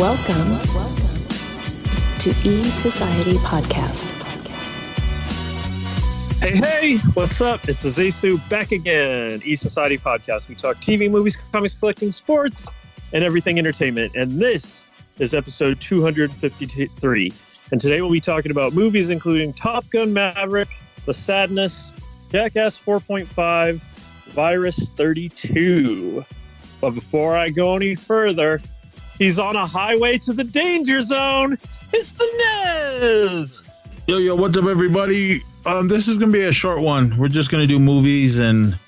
Welcome to E Society Podcast. Hey, hey, what's up? It's Azizu back again. E Society Podcast. We talk TV, movies, comics, collecting, sports, and everything entertainment. And this is episode 253. And today we'll be talking about movies including Top Gun Maverick, The Sadness, Jackass 4.5, Virus 32. But before I go any further, he's on a highway to the danger zone. It's the Nez. Yo, yo, what's up, everybody? Um, this is gonna be a short one. We're just gonna do movies and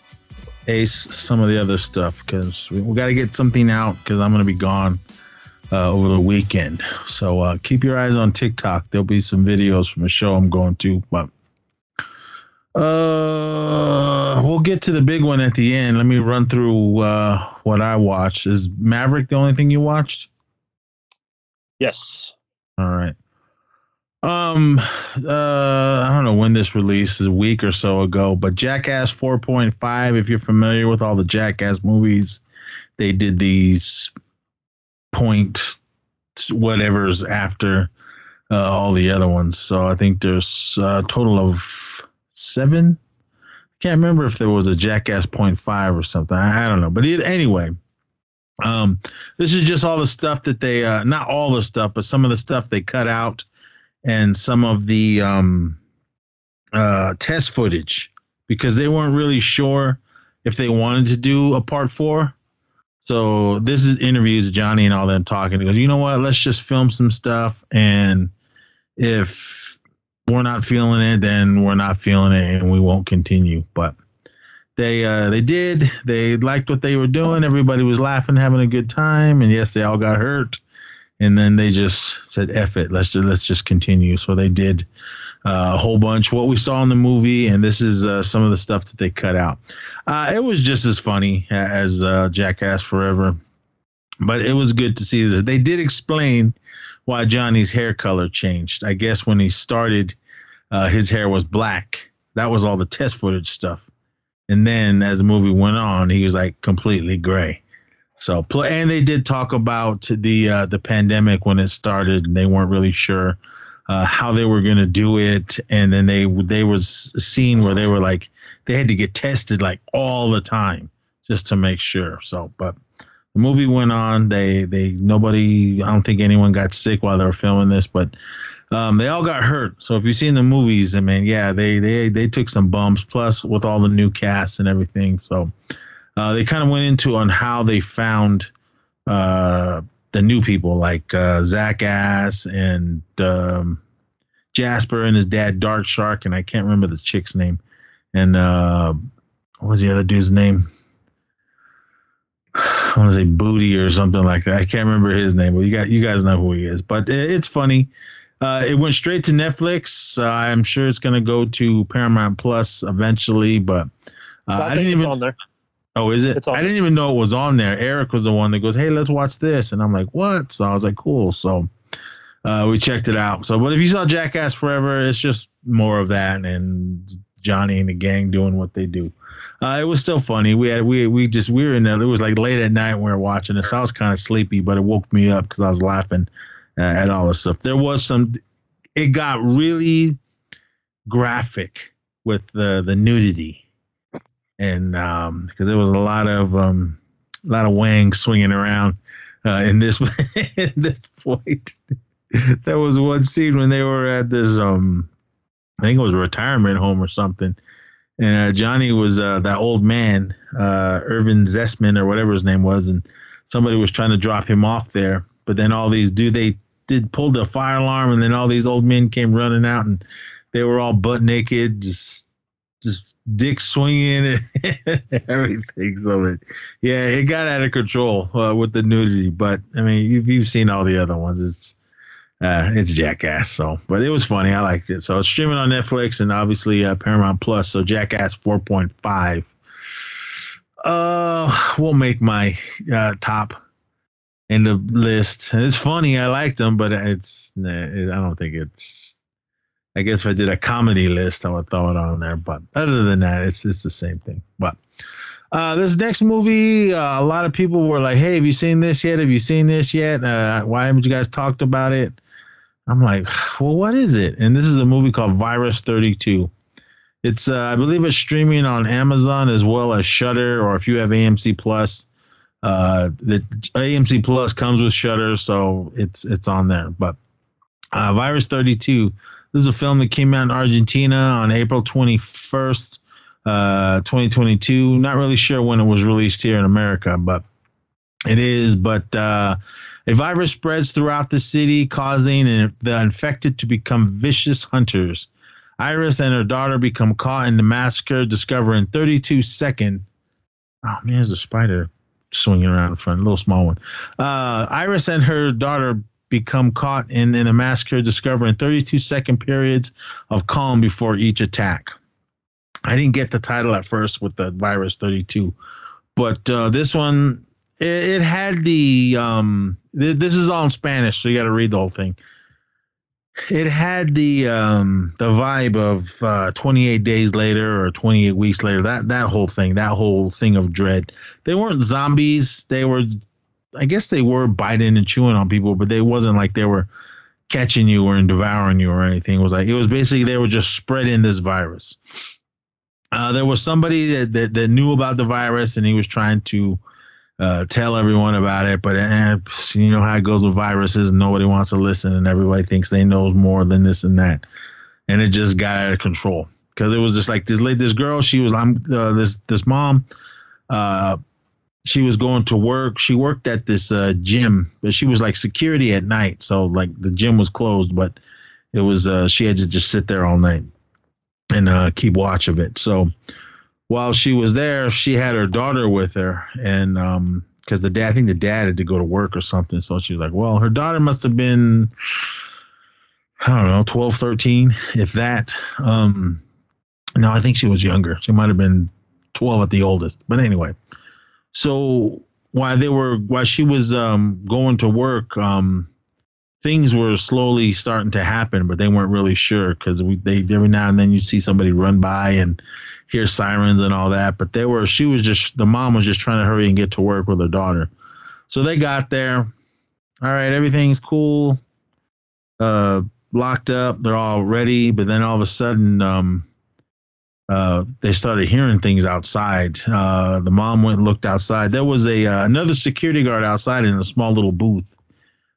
ace some of the other stuff because we, we got to get something out because I'm gonna be gone uh, over the weekend. So uh, keep your eyes on TikTok. There'll be some videos from a show I'm going to, but uh, we'll get to the big one at the end. Let me run through uh, what I watched. Is Maverick the only thing you watched? Yes. All right. Um, uh, I don't know when this released, a week or so ago, but Jackass 4.5. If you're familiar with all the Jackass movies, they did these point whatever's after uh, all the other ones. So I think there's a total of seven. I Can't remember if there was a Jackass point five or something. I, I don't know, but it, anyway, um, this is just all the stuff that they, uh, not all the stuff, but some of the stuff they cut out and some of the um, uh, test footage because they weren't really sure if they wanted to do a part four. So this is interviews Johnny and all them talking. He goes, you know what? Let's just film some stuff, and if we're not feeling it, then we're not feeling it, and we won't continue. But they uh, they did. They liked what they were doing. Everybody was laughing, having a good time, and yes, they all got hurt. And then they just said, "F it, let's just let's just continue." So they did uh, a whole bunch. What we saw in the movie, and this is uh, some of the stuff that they cut out. Uh, it was just as funny as uh, Jackass Forever, but it was good to see this. They did explain why Johnny's hair color changed. I guess when he started, uh, his hair was black. That was all the test footage stuff. And then as the movie went on, he was like completely gray. So, and they did talk about the uh, the pandemic when it started. And they weren't really sure uh, how they were going to do it, and then they they was a scene where they were like they had to get tested like all the time just to make sure. So, but the movie went on. They they nobody. I don't think anyone got sick while they were filming this, but um, they all got hurt. So if you've seen the movies, I mean, yeah, they they they took some bumps. Plus with all the new cast and everything, so uh, they kind of went into on how they found uh, the new people like uh, Zach Ass and um, Jasper and his dad Dark Shark, and I can't remember the chick's name. And uh, what was the other dude's name? I want to say Booty or something like that. I can't remember his name, but you got you guys know who he is. But it, it's funny. Uh, it went straight to Netflix. Uh, I'm sure it's going to go to Paramount Plus eventually, but uh, I, I didn't even. on there. Oh, is it? I didn't even know it was on there. Eric was the one that goes, "Hey, let's watch this," and I'm like, "What?" So I was like, "Cool." So uh, we checked it out. So, but if you saw Jackass Forever, it's just more of that and Johnny and the gang doing what they do. Uh, it was still funny. We had we we just we were in there. It was like late at night we were watching this. I was kind of sleepy, but it woke me up because I was laughing uh, at all this stuff. There was some. It got really graphic with the the nudity and um because there was a lot of um a lot of wang swinging around uh in this in this point there was one scene when they were at this um i think it was a retirement home or something and uh, johnny was uh that old man uh irvin zisman or whatever his name was and somebody was trying to drop him off there but then all these do they did pull the fire alarm and then all these old men came running out and they were all butt naked just just dick swinging and everything. So it, yeah, it got out of control uh, with the nudity. But I mean, you've, you've seen all the other ones. It's uh, it's Jackass. So, but it was funny. I liked it. So it's streaming on Netflix and obviously uh, Paramount Plus. So Jackass 4.5. Uh, will make my uh, top in the list. It's funny. I liked them, but it's I don't think it's I guess if I did a comedy list, I would throw it on there. But other than that, it's it's the same thing. But Uh, this next movie, uh, a lot of people were like, "Hey, have you seen this yet? Have you seen this yet? Uh, why haven't you guys talked about it?" I'm like, "Well, what is it?" And this is a movie called Virus 32. It's, uh, I believe, it's streaming on Amazon as well as Shudder, or if you have AMC Plus, uh, the AMC Plus comes with Shudder, so it's it's on there. But uh, Virus 32. This is a film that came out in Argentina on April 21st uh, 2022. Not really sure when it was released here in America, but it is. But uh, a virus spreads throughout the city, causing the infected to become vicious hunters. Iris and her daughter become caught in the massacre, discovering 32 second. Oh man, there's a spider swinging around in front, a little small one. Uh, Iris and her daughter become caught in, in a massacre, discovering 32 second periods of calm before each attack. I didn't get the title at first with the Virus 32, but uh, this one it, it, had the um, th- this is all in Spanish, so you got to read the whole thing. It had the um, the vibe of uh, 28 days later or 28 weeks later. That that whole thing, that whole thing of dread. They weren't zombies. They were, I guess, they were biting and chewing on people, but they wasn't like they were catching you or devouring you or anything. It was like it was basically they were just spreading this virus. Uh, there was somebody that, that, that knew about the virus and he was trying to uh, tell everyone about it, but eh, you know how it goes with viruses. Nobody wants to listen, and everybody thinks they knows more than this and that, and it just got out of control because it was just like this lady, this girl. She was I'm uh, this this mom. Uh, she was going to work. She worked at this uh, gym, but she was like security at night. So like the gym was closed, but it was uh, she had to just sit there all night and uh, keep watch of it. So while she was there, she had her daughter with her, and um, because the dad, I think the dad had to go to work or something, so she was like, well, her daughter must have been, I don't know, 12, 13, if that. Um, no, I think she was younger. She might have been 12 at the oldest. But anyway, so while they were while she was um, going to work, um, things were slowly starting to happen, but they weren't really sure because we they every now and then you'd see somebody run by and hear sirens and all that. But they were she was just the mom was just trying to hurry and get to work with her daughter. So they got there. All right, everything's cool. Uh, locked up. They're all ready. But then all of a sudden, um, uh, they started hearing things outside. Uh, the mom went and looked outside. There was a uh, another security guard outside in a small little booth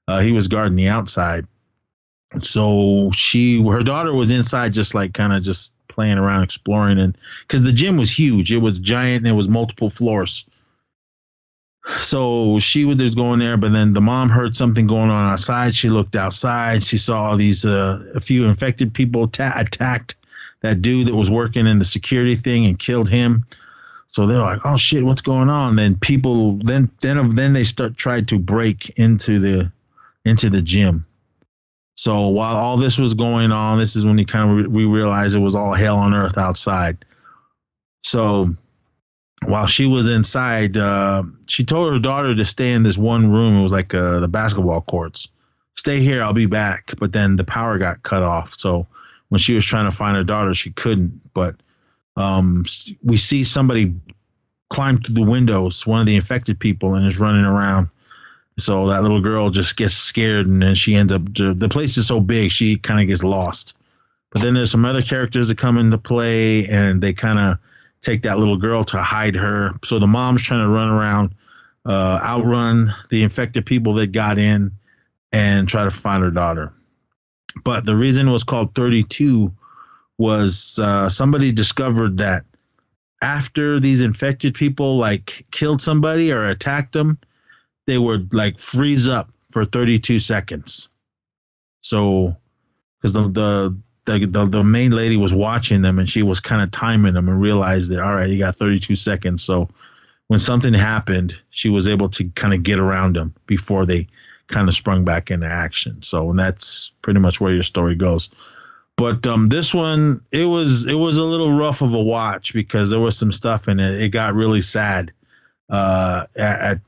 uh, he was guarding the outside. So she, her daughter was inside, just like kind of just playing around, exploring, and because the gym was huge, it was giant, and it was multiple floors. So she was just going there, but then the mom heard something going on outside. She looked outside. She saw these uh, a few infected people ta- attacked that dude that was working in the security thing and killed him. So they're like, "Oh shit, what's going on?" Then people, then then of then they start tried to break into the into the gym. So while all this was going on, this is when he kind of re- we realized it was all hell on earth outside. So while she was inside, uh, she told her daughter to stay in this one room. It was like uh, the basketball courts. Stay here, I'll be back. But then the power got cut off. So when she was trying to find her daughter, she couldn't. But um, we see somebody climb through the windows, one of the infected people, and is running around so that little girl just gets scared and then she ends up, the place is so big, she kind of gets lost. But then there's some other characters that come into play and they kind of take that little girl to hide her. So the mom's trying to run around, uh, outrun the infected people that got in and try to find her daughter. But the reason it was called 32 was uh, somebody discovered that after these infected people like killed somebody or attacked them, they would like freeze up for 32 seconds. So, because the, the the, the the main lady was watching them and she was kind of timing them and realized that all right, you got 32 seconds. So when something happened, she was able to kind of get around them before they kind of sprung back into action. So and that's pretty much where your story goes. But um, this one, it was it was a little rough of a watch because there was some stuff in it. It got really sad uh, at, at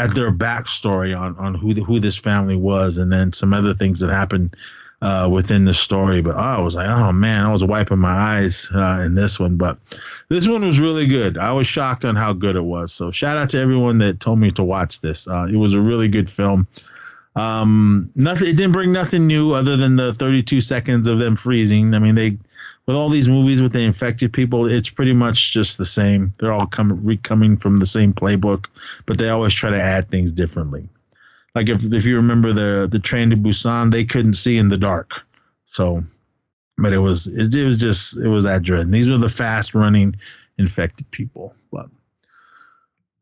at their backstory on on who the, who this family was, and then some other things that happened uh, within the story. But I was like, oh man, I was wiping my eyes uh, in this one. But this one was really good. I was shocked on how good it was. So shout out to everyone that told me to watch this. Uh, it was a really good film. Um, nothing. It didn't bring nothing new other than the 32 seconds of them freezing. I mean, they with all these movies with the infected people, it's pretty much just the same. They're all coming re- coming from the same playbook, but they always try to add things differently. Like if if you remember the the train to Busan, they couldn't see in the dark, so. But it was it, it was just it was that dread. These were the fast running infected people. But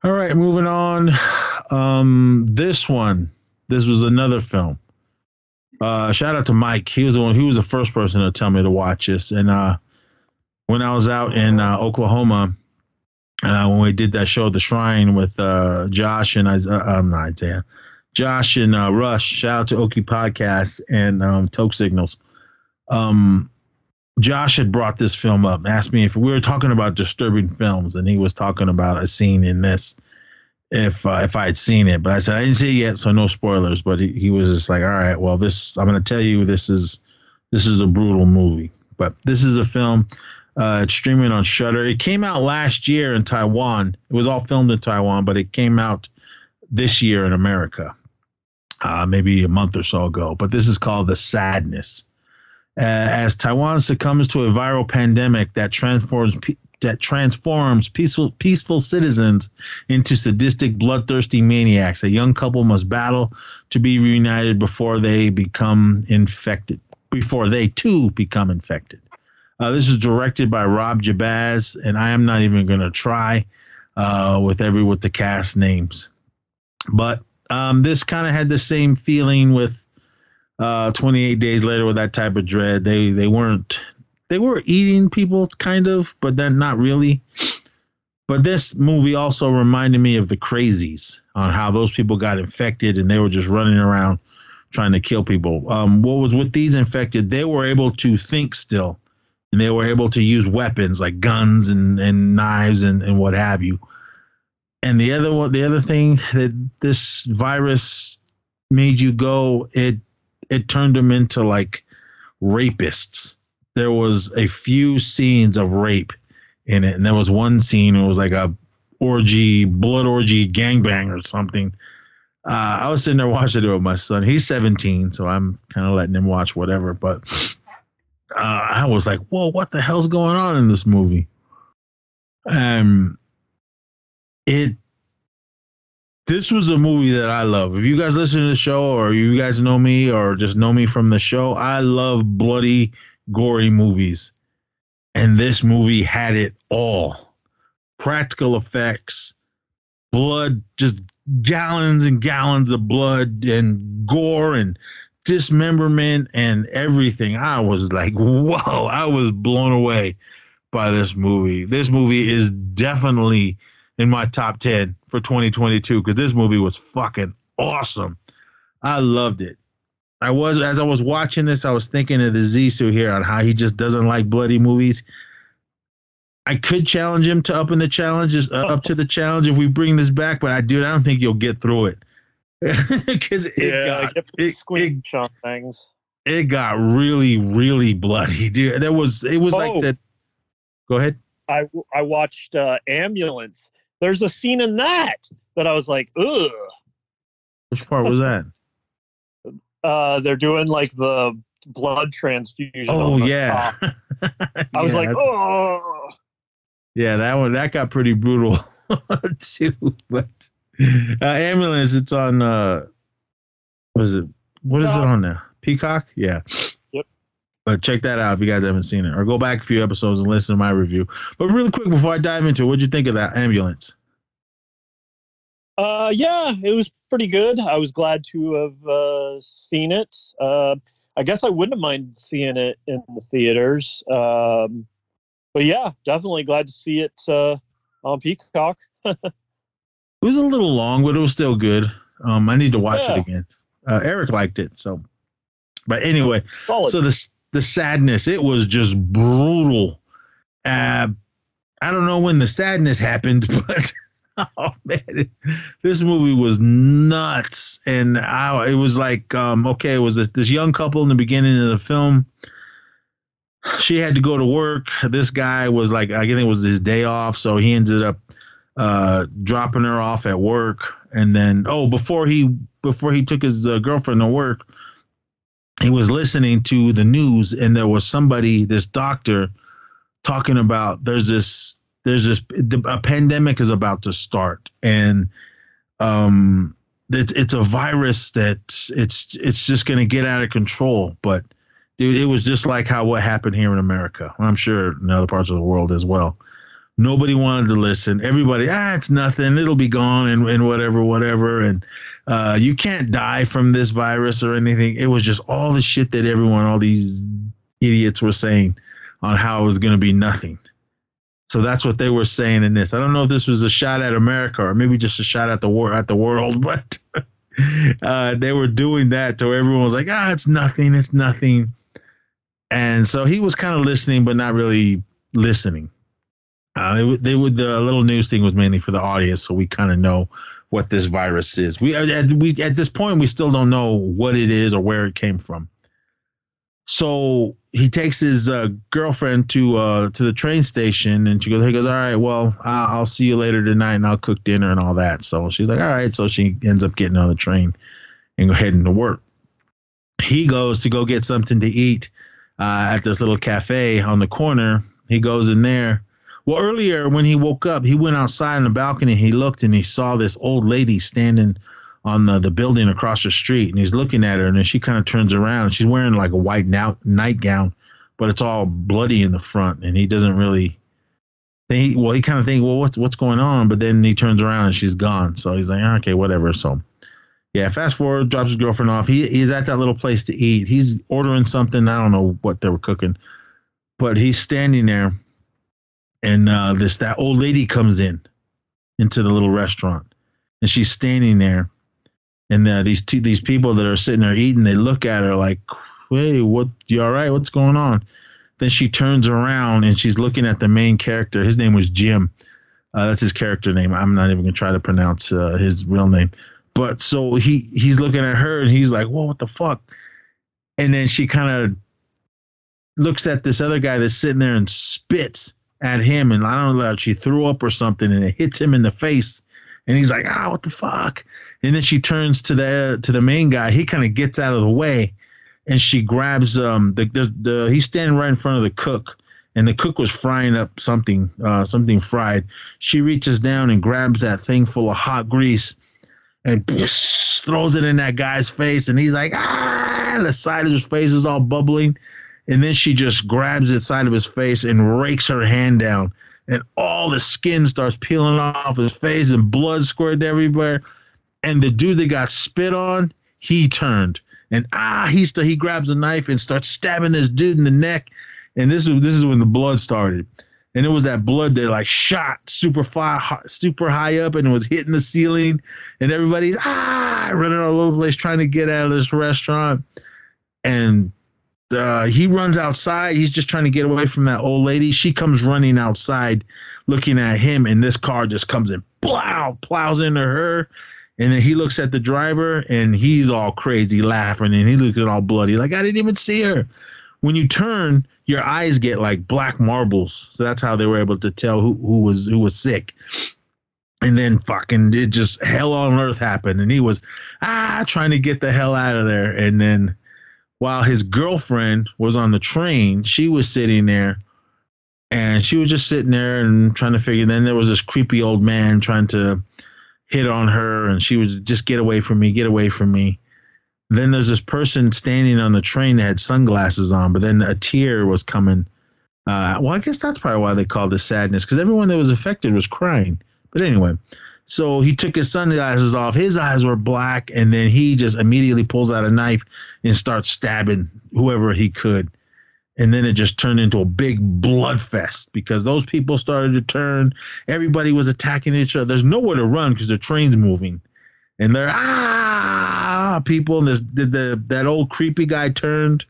all right, moving on. Um, this one, this was another film. Uh, shout out to Mike. He was the one. He was the first person to tell me to watch this. And uh, when I was out in uh, Oklahoma, uh, when we did that show, at The Shrine, with uh, Josh and Isaiah, um, not Isaiah, Josh and uh, Rush. Shout out to Okie Podcast and um, Toke Signals. Um, Josh had brought this film up, asked me if we were talking about disturbing films, and he was talking about a scene in this if uh, if I had seen it, but I said I didn't see it yet, so no spoilers. But he, he was just like, all right, well, this I'm going to tell you this is this is a brutal movie, but this is a film. Uh, it's streaming on Shudder. It came out last year in Taiwan. It was all filmed in Taiwan, but it came out this year in America, uh, maybe a month or so ago. But this is called The Sadness. Uh, as Taiwan succumbs to a viral pandemic that transforms that transforms peaceful peaceful citizens into sadistic, bloodthirsty maniacs. A young couple must battle to be reunited before they become infected. Before they too become infected. Uh, this is directed by Rob Jabbaz, and I am not even going to try uh, with every with the cast names. But um, this kind of had the same feeling with uh, 28 Days Later with that type of dread. They they weren't they were eating people kind of, but then not really. But this movie also reminded me of the crazies on how those people got infected and they were just running around trying to kill people. Um, what was with these infected, they were able to think still and they were able to use weapons like guns and, and knives and, and what have you. And the other one, the other thing that this virus made you go, it it turned them into like rapists there was a few scenes of rape in it, and there was one scene it was like a orgy, blood orgy, gangbang or something. Uh, I was sitting there watching it with my son. He's 17, so I'm kind of letting him watch whatever. But uh, I was like, "Whoa, what the hell's going on in this movie?" Um, it. This was a movie that I love. If you guys listen to the show, or you guys know me, or just know me from the show, I love bloody gory movies. And this movie had it all practical effects, blood, just gallons and gallons of blood, and gore and dismemberment and everything. I was like, whoa, I was blown away by this movie. This movie is definitely in my top 10 for 2022 because this movie was fucking awesome. I loved it. I was as I was watching this, I was thinking of the Zissou here on how he just doesn't like bloody movies. I could challenge him to up in the challenges, uh, up to the challenge if we bring this back, but I do. I don't think you'll get through it because it yeah, got it, it, it, things. It got really, really bloody, dude. There was it was oh, like that. Go ahead. I I watched uh, Ambulance. There's a scene in that that I was like, ugh. Which part was that? Uh, they're doing like the blood transfusion. Oh yeah. I was like, oh. Yeah, that one that got pretty brutal too. But uh, ambulance, it's on. uh What is it? What is it on now? Peacock. Yeah. Yep. But check that out if you guys haven't seen it, or go back a few episodes and listen to my review. But really quick before I dive into it, what'd you think of that ambulance? Uh, yeah, it was pretty good. I was glad to have uh, seen it. Uh, I guess I wouldn't mind seeing it in the theaters. Um, but yeah, definitely glad to see it uh, on Peacock. it was a little long, but it was still good. Um, I need to watch yeah. it again. Uh, Eric liked it, so. But anyway, Solid. so the the sadness, it was just brutal. Uh, I don't know when the sadness happened, but oh man, this movie was nuts, and I, it was like, um, okay, it was this, this young couple in the beginning of the film. She had to go to work. This guy was like, I think it was his day off, so he ended up uh, dropping her off at work, and then oh, before he before he took his uh, girlfriend to work, he was listening to the news, and there was somebody, this doctor, talking about there's this there's this a pandemic is about to start and um it's it's a virus that it's it's just going to get out of control but dude it was just like how what happened here in america. I'm sure in other parts of the world as well. Nobody wanted to listen. Everybody ah it's nothing. It'll be gone and, and whatever whatever. And uh, you can't die from this virus or anything. It was just all the shit that everyone all these idiots were saying on how it was going to be nothing so that's what they were saying in this. I don't know if this was a shot at America or maybe just a shot at the war at the world, but uh, they were doing that to everyone was like, ah, it's nothing, it's nothing. And so he was kind of listening, but not really listening. Uh, they, they would the little news thing was mainly for the audience, so we kind of know what this virus is. We at, we at this point we still don't know what it is or where it came from. So he takes his uh, girlfriend to uh, to the train station, and she goes, "He goes, all right, well, I'll, see you later tonight, and I'll cook dinner and all that." So she's like, "All right." So she ends up getting on the train and heading to work. He goes to go get something to eat uh, at this little cafe on the corner. He goes in there. Well, earlier when he woke up, he went outside on the balcony. He looked and he saw this old lady standing on the, the building across the street and he's looking at her and then she kind of turns around. She's wearing like a white now, nightgown but it's all bloody in the front and he doesn't really think well he kind of think well what's what's going on? But then he turns around and she's gone. So he's like okay whatever. So yeah fast forward drops his girlfriend off. He, he's at that little place to eat. He's ordering something. I don't know what they were cooking but he's standing there and uh, this that old lady comes in into the little restaurant and she's standing there and uh, these two these people that are sitting there eating, they look at her like, "Hey, what? You all right? What's going on?" Then she turns around and she's looking at the main character. His name was Jim. Uh, that's his character name. I'm not even gonna try to pronounce uh, his real name. But so he he's looking at her and he's like, "Whoa, what the fuck?" And then she kind of looks at this other guy that's sitting there and spits at him, and I don't know, if she threw up or something, and it hits him in the face and he's like, ah, what the fuck? And then she turns to the to the main guy. He kind of gets out of the way, and she grabs um the, the the he's standing right in front of the cook, and the cook was frying up something uh something fried. She reaches down and grabs that thing full of hot grease, and throws it in that guy's face, and he's like, ah, and the side of his face is all bubbling. And then she just grabs the side of his face and rakes her hand down and all the skin starts peeling off his face and blood squirted everywhere. And the dude that got spit on, he turned and ah, he st- he grabs a knife and starts stabbing this dude in the neck. And this is this is when the blood started, and it was that blood that like shot super far, super high up, and was hitting the ceiling, and everybody's ah running all over the place trying to get out of this restaurant, and uh, he runs outside. He's just trying to get away from that old lady. She comes running outside, looking at him, and this car just comes and plow plows into her. And then he looks at the driver, and he's all crazy laughing, and he looks all bloody, like I didn't even see her. When you turn, your eyes get like black marbles. So that's how they were able to tell who, who was who was sick. And then fucking it just hell on earth happened, and he was ah trying to get the hell out of there, and then while his girlfriend was on the train, she was sitting there and she was just sitting there and trying to figure. Then there was this creepy old man trying to hit on her, and she was just get away from me, get away from me. Then there's this person standing on the train that had sunglasses on, but then a tear was coming. Uh, well, I guess that's probably why they called it sadness because everyone that was affected was crying. But anyway, so he took his sunglasses off. His eyes were black, and then he just immediately pulls out a knife and starts stabbing whoever he could. And then it just turned into a big blood fest because those people started to turn. Everybody was attacking each other. There's nowhere to run because the train's moving, and they're ah people. And this the, the that old creepy guy turned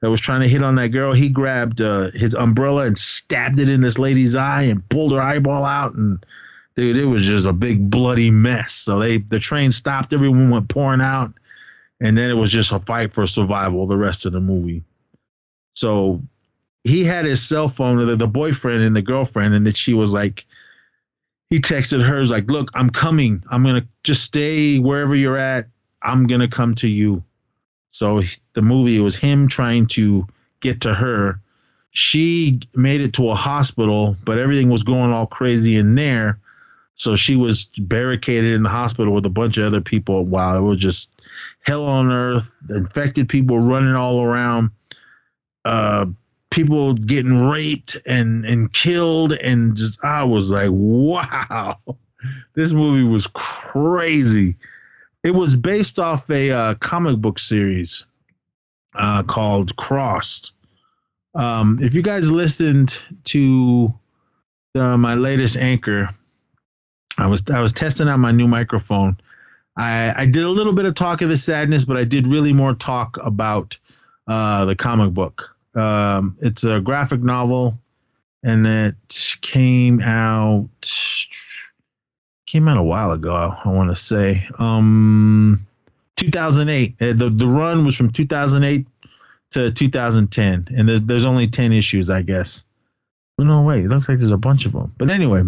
that was trying to hit on that girl. He grabbed uh, his umbrella and stabbed it in this lady's eye and pulled her eyeball out and dude, it was just a big bloody mess. So they the train stopped, everyone went pouring out, and then it was just a fight for survival the rest of the movie. So he had his cell phone, the, the boyfriend and the girlfriend, and that she was like, he texted her, like, look, I'm coming. I'm gonna just stay wherever you're at. I'm gonna come to you. So the movie was him trying to get to her. She made it to a hospital, but everything was going all crazy in there. So she was barricaded in the hospital with a bunch of other people. Wow, it was just hell on earth. Infected people running all around. Uh, people getting raped and and killed, and just I was like, wow, this movie was crazy. It was based off a uh, comic book series uh, called Crossed. Um, if you guys listened to uh, my latest anchor, I was I was testing out my new microphone. I, I did a little bit of talk of the sadness, but I did really more talk about uh, the comic book. Um, it's a graphic novel, and it came out came out a while ago. I, want to say um, 2008. Uh, the the run was from 2008 to 2010, and there's there's only 10 issues, I guess. No, way. it looks like there's a bunch of them. But anyway,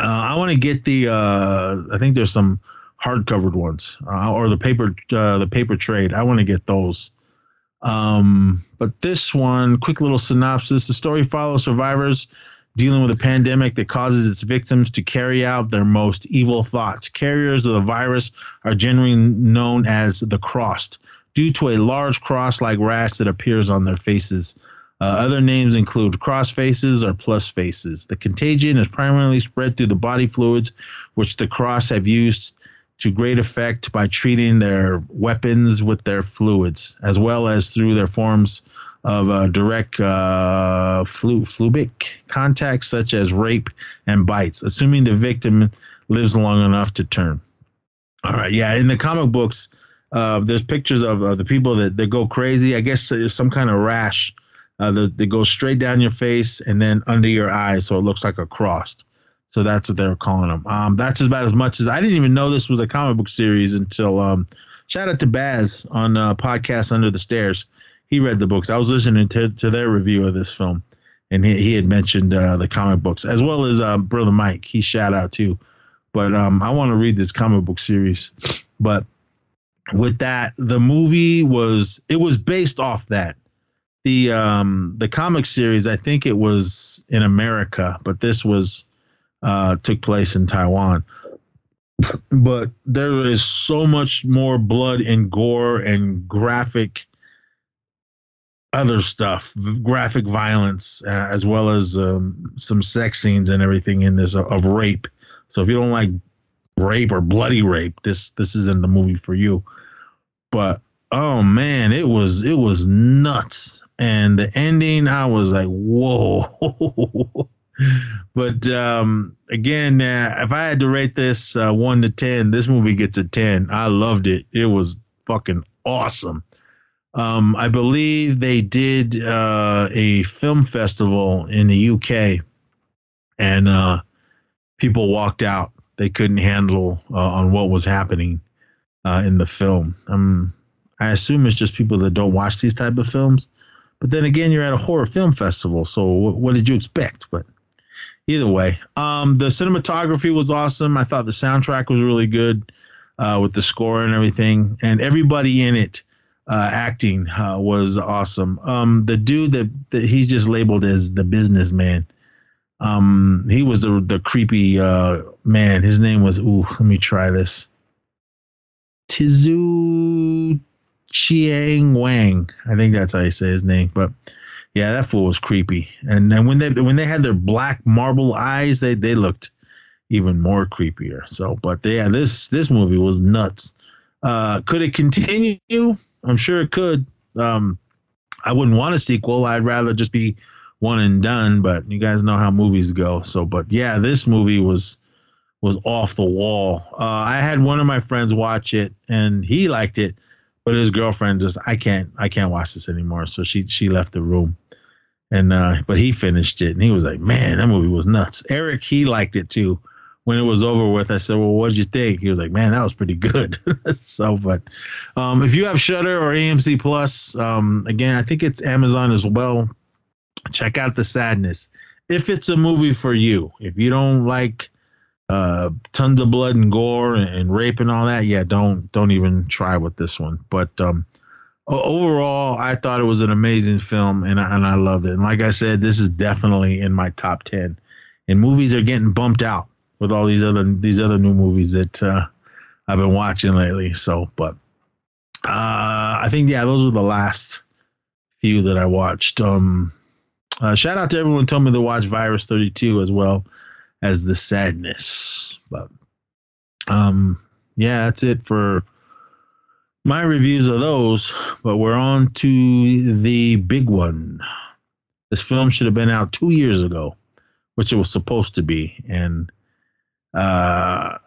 uh, I want to get the. Uh, I think there's some hard covered ones uh, or the paper uh, the paper trade. I want to get those. Um, but this one, quick little synopsis: the story follows survivors dealing with a pandemic that causes its victims to carry out their most evil thoughts. Carriers of the virus are generally known as the crossed, due to a large cross-like rash that appears on their faces. Uh, other names include cross faces or plus faces. The contagion is primarily spread through the body fluids, which the cross have used to great effect by treating their weapons with their fluids, as well as through their forms of uh, direct uh, flu- flubic contact, such as rape and bites, assuming the victim lives long enough to turn. All right, yeah, in the comic books, uh, there's pictures of the people that, that go crazy. I guess there's some kind of rash uh, that goes straight down your face and then under your eyes, so it looks like a cross. So that's what they were calling them. Um, that's about as much as I didn't even know this was a comic book series until um, shout out to Baz on uh, podcast Under the Stairs. He read the books. I was listening to, to their review of this film, and he, he had mentioned uh, the comic books as well as uh, brother Mike. He shout out too. But um, I want to read this comic book series. But with that, the movie was it was based off that. The um the comic series, I think it was in America, but this was uh, took place in Taiwan. But there is so much more blood and gore and graphic other stuff, graphic violence, uh, as well as um, some sex scenes and everything in this of, of rape. So if you don't like rape or bloody rape, this this isn't the movie for you. But oh man, it was it was nuts. And the ending, I was like, whoa. but um, again, uh, if I had to rate this uh, one to ten, this movie gets a ten. I loved it. It was fucking awesome. Um, I believe they did uh, a film festival in the UK, and uh, people walked out. They couldn't handle uh, on what was happening uh, in the film. Um, I assume it's just people that don't watch these type of films. But then again, you're at a horror film festival, so what, did you expect? But either way, um, the cinematography was awesome. I thought the soundtrack was really good uh, with the score and everything, and everybody in it uh, acting uh, was awesome. Um, the dude that, that he's just labeled as the businessman. Um, he was the the creepy uh, man. His name was ooh. Let me try this. Tizu Chiang Wang. I think that's how you say his name. But yeah, that fool was creepy. And and when they when they had their black marble eyes, they they looked even more creepier. So, but yeah, this this movie was nuts. Uh, could it continue? I'm sure it could. Um, I wouldn't want a sequel. I'd rather just be one and done. But you guys know how movies go. So, but yeah, this movie was was off the wall. Uh, I had one of my friends watch it, and he liked it, but his girlfriend just I can't I can't watch this anymore. So she she left the room. And uh, but he finished it and he was like, man, that movie was nuts. Eric, he liked it too, when it was over with, I said, "Well, what did you think?" He was like, "Man, that was pretty good." so, but um, if you have Shudder or AMC Plus, um, again, I think it's Amazon as well. Check out The Sadness. If it's a movie for you, if you don't like uh, tons of blood and gore and, rape and all that, yeah, don't don't even try with this one. But um, overall, I thought it was an amazing film, and I, and I loved it. And like I said, this is definitely in my top ten. And movies are getting bumped out with all these other these other new movies that uh, I've been watching lately. So, but uh, I think yeah, those were the last few that I watched. Um, uh, shout out to everyone told me to watch Virus 32 as well as The Sadness. But um, yeah, that's it for my reviews of those. But we're on to the big one. This film should have been out two years ago, which it was supposed to be, and uh,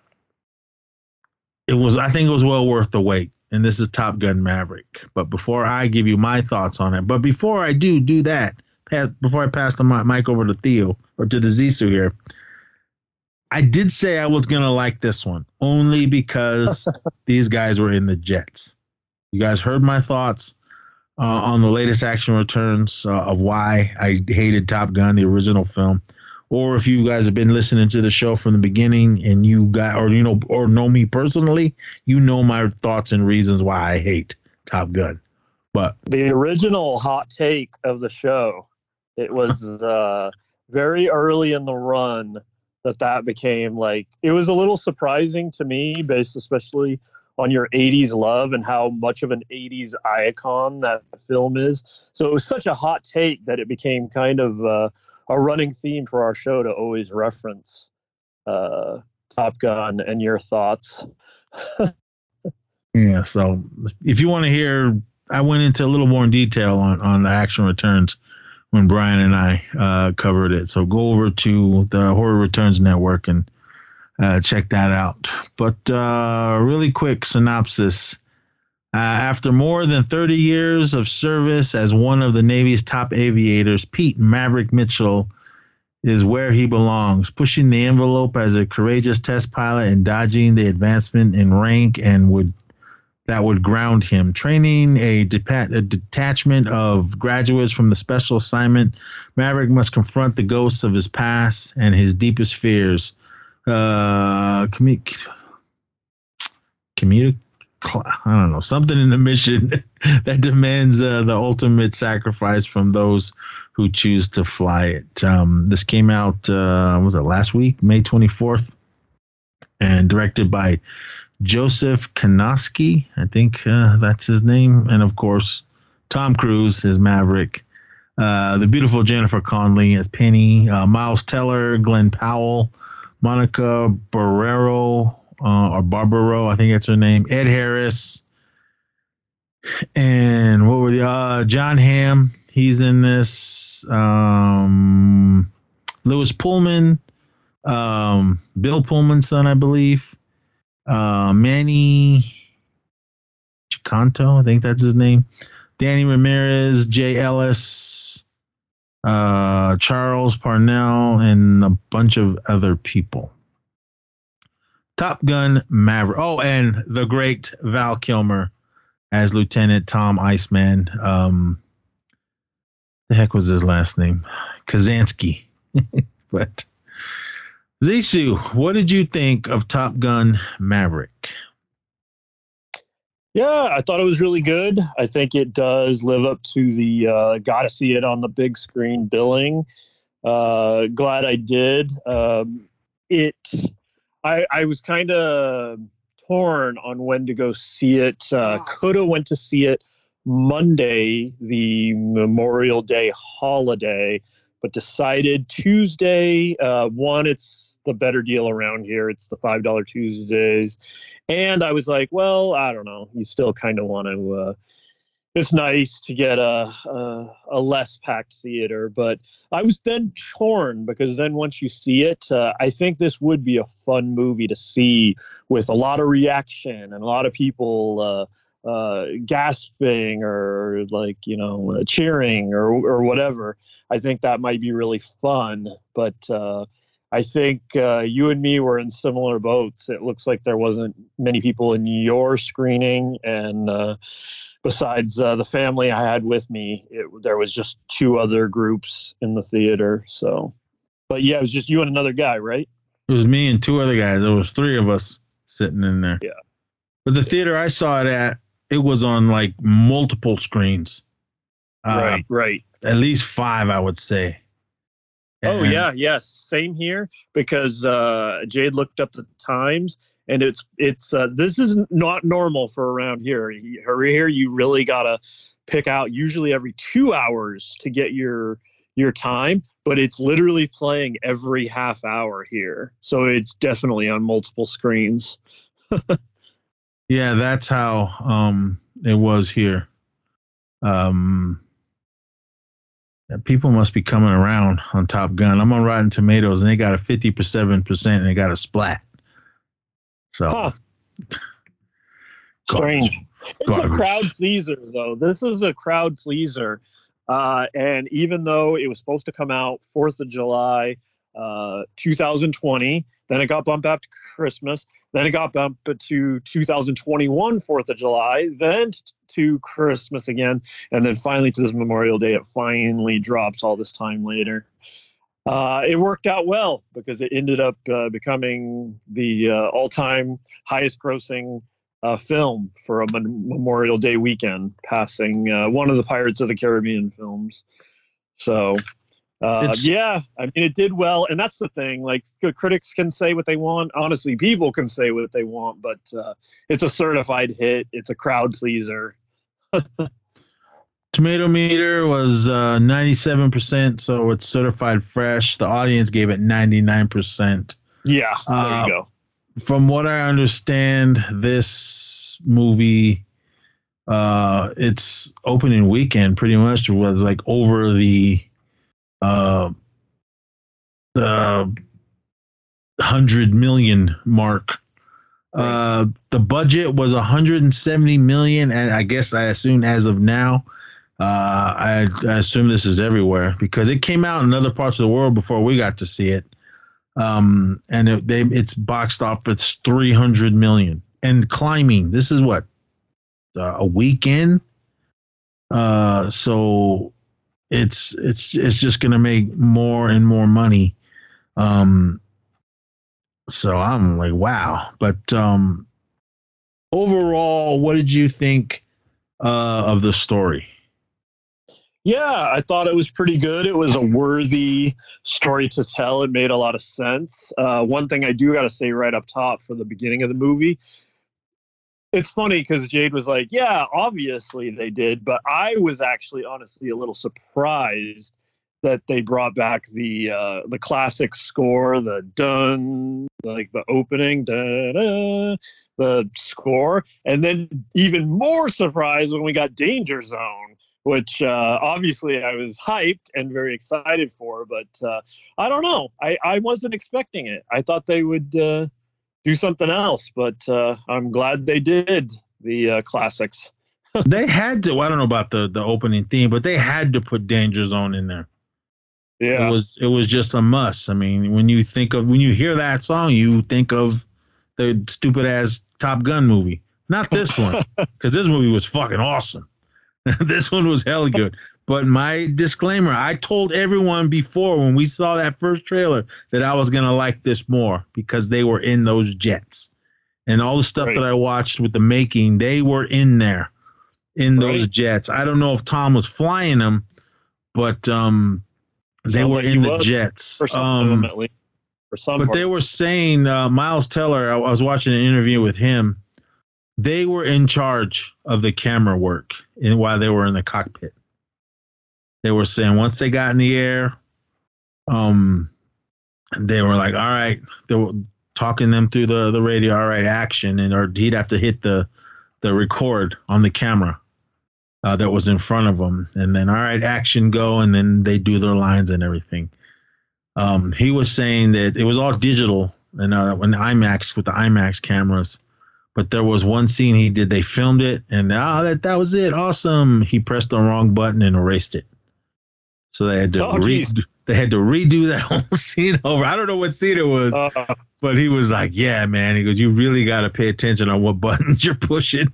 it was I think it was well worth the wait. And this is Top Gun Maverick. But before I give you my thoughts on it, but before I do do that, before I pass the mic over to Theo or to the Zisu here, I did say I was gonna like this one only because these guys were in the Jets. You guys heard my thoughts uh, on the latest action returns uh, of why I hated Top Gun, the original film or if you guys have been listening to the show from the beginning and you got or you know or know me personally, you know my thoughts and reasons why I hate Top Gun. But the original hot take of the show, it was uh, very early in the run that that became like it was a little surprising to me, based especially on your 80s love and how much of an 80s icon that film is. So it was such a hot take that it became kind of uh, a running theme for our show to always reference uh, Top Gun and your thoughts. yeah, so if you want to hear, I went into a little more in detail on, on the action returns when Brian and I uh, covered it. So go over to the Horror Returns Network and uh, check that out. But uh, really quick synopsis. Uh, after more than 30 years of service as one of the Navy's top aviators, Pete Maverick Mitchell is where he belongs, pushing the envelope as a courageous test pilot and dodging the advancement in rank and would that would ground him. Training a, a detachment of graduates from the special assignment, Maverick must confront the ghosts of his past and his deepest fears uh, commu- communic- I don't know, something in the mission that demands uh, the ultimate sacrifice from those who choose to fly it. Um, this came out, uh, was it last week, May 24th, and directed by Joseph Kosinski. I think uh, that's his name. And of course, Tom Cruise is Maverick. Uh, the beautiful Jennifer Connelly as Penny, uh, Miles Teller, Glen Powell, Monica Barrero uh, or Barbaro, I think that's her name. Ed Harris, and what were the uh, Jon Hamm? He's in this. Um, Lewis Pullman, um, Bill Pullman's son, I believe. Uh, Manny Chicanto, I think that's his name. Danny Ramirez, Jay Ellis, uh, Charles Parnell, and a bunch of other people. Top Gun Maverick. Oh, and the great Val Kilmer as Lieutenant Tom Iceman. Um, the heck was his last name? Kazansky. but Zissou, what did you think of Top Gun Maverick? Yeah, I thought it was really good. I think it does live up to the uh, got to see it on the big screen billing. Uh, glad I did. Um, it, I, I was kind of torn on when to go see it. Uh, Could have went to see it Monday, the Memorial Day holiday, but decided Tuesday. Uh, one, it's the better deal around here. It's the five dollar Tuesdays, and I was like, well, I don't know. You still kind of want to. Uh, it's nice to get a, a, a less packed theater, but I was then torn because then once you see it, uh, I think this would be a fun movie to see with a lot of reaction and a lot of people. Uh, uh, gasping or like you know cheering or or whatever. I think that might be really fun. But uh, I think uh, you and me were in similar boats. It looks like there wasn't many people in your screening, and uh, besides uh, the family I had with me, it, there was just two other groups in the theater. So, but yeah, it was just you and another guy, right? It was me and two other guys. It was three of us sitting in there. Yeah. But the theater I saw it at, it was on like multiple screens. Uh, right, right. At least five, I would say. Oh yeah, yes, same here. Because uh, Jade looked up the times, and it's it's uh, this is not normal for around here. He- Here, you really gotta pick out usually every two hours to get your your time, but it's literally playing every half hour here. So it's definitely on multiple screens. Yeah, that's how um it was here. Um people must be coming around on Top Gun. I'm on Rotten Tomatoes and they got a 57% and they got a splat. So Huh. Strange. It's a crowd pleaser, though. This is a crowd pleaser. Uh, and even though it was supposed to come out 4th of July, uh, 2020, then it got bumped up to Christmas, then it got bumped to 2021, 4th of July, then t- to Christmas again, and then finally to this Memorial Day, it finally drops all this time later. Uh, it worked out well because it ended up uh, becoming the uh, all-time highest grossing uh, film for a Mem- Memorial Day weekend, passing uh, one of the Pirates of the Caribbean films. So, uh, yeah, I mean, it did well, and that's the thing. Like, critics can say what they want. Honestly, people can say what they want, but uh, it's a certified hit. It's a crowd pleaser. Tomato meter was uh, 97%, so it's certified fresh. The audience gave it 99%. Yeah, there Uh, you go. From what I understand, this movie, uh, its opening weekend pretty much was like over the, uh, the hundred million mark. Uh, the budget was 170 million, and I guess I assume as of now, uh, I, I assume this is everywhere because it came out in other parts of the world before we got to see it. Um, and it, they it's boxed off it's 300 million and climbing. This is what uh, a weekend. Uh, so it's it's it's just gonna make more and more money. Um, so I'm like, wow. But um, overall, what did you think uh, of the story? Yeah, I thought it was pretty good. It was a worthy story to tell. It made a lot of sense. Uh, one thing I do got to say right up top for the beginning of the movie, it's funny because Jade was like, "Yeah, obviously they did," but I was actually honestly a little surprised that they brought back the uh, the classic score, the dun, like the opening, da, da, the score, and then even more surprised when we got Danger Zone which uh, obviously I was hyped and very excited for. But uh, I don't know. I, I wasn't expecting it. I thought they would uh, do something else, but uh, I'm glad they did the uh, classics. they had to. I don't know about the the opening theme, but they had to put Danger Zone in there. Yeah. It was it was just a must. I mean, when you think of when you hear that song, you think of the stupid ass Top Gun movie. Not this one, because this movie was fucking awesome. this one was hella good. But my disclaimer, I told everyone before when we saw that first trailer that I was gonna like this more because they were in those jets. And all the stuff Right. that I watched with the making, they were in there in those Right. jets. I don't know if Tom was flying them, but um they Sounds were like in the was, jets. for some Um, them at least. For some, but they were saying uh, Miles Teller. I, I was watching an interview with him. They were in charge of the camera work and while they were in the cockpit. They were saying once they got in the air, um, they were like, "All right," they were talking them through the the radio. All right, action, and or he'd have to hit the the record on the camera uh, that was in front of him, and then all right, action, go, and then they do their lines and everything um, he was saying that it was all digital and uh, when IMAX with the IMAX cameras. But there was one scene he did. They filmed it, and ah, that that was it. Awesome. He pressed the wrong button and erased it. So they had to Oh, re- they had to redo that whole scene over. I don't know what scene it was, Uh, but he was like, "Yeah, man." He goes, "You really got to pay attention on what buttons you're pushing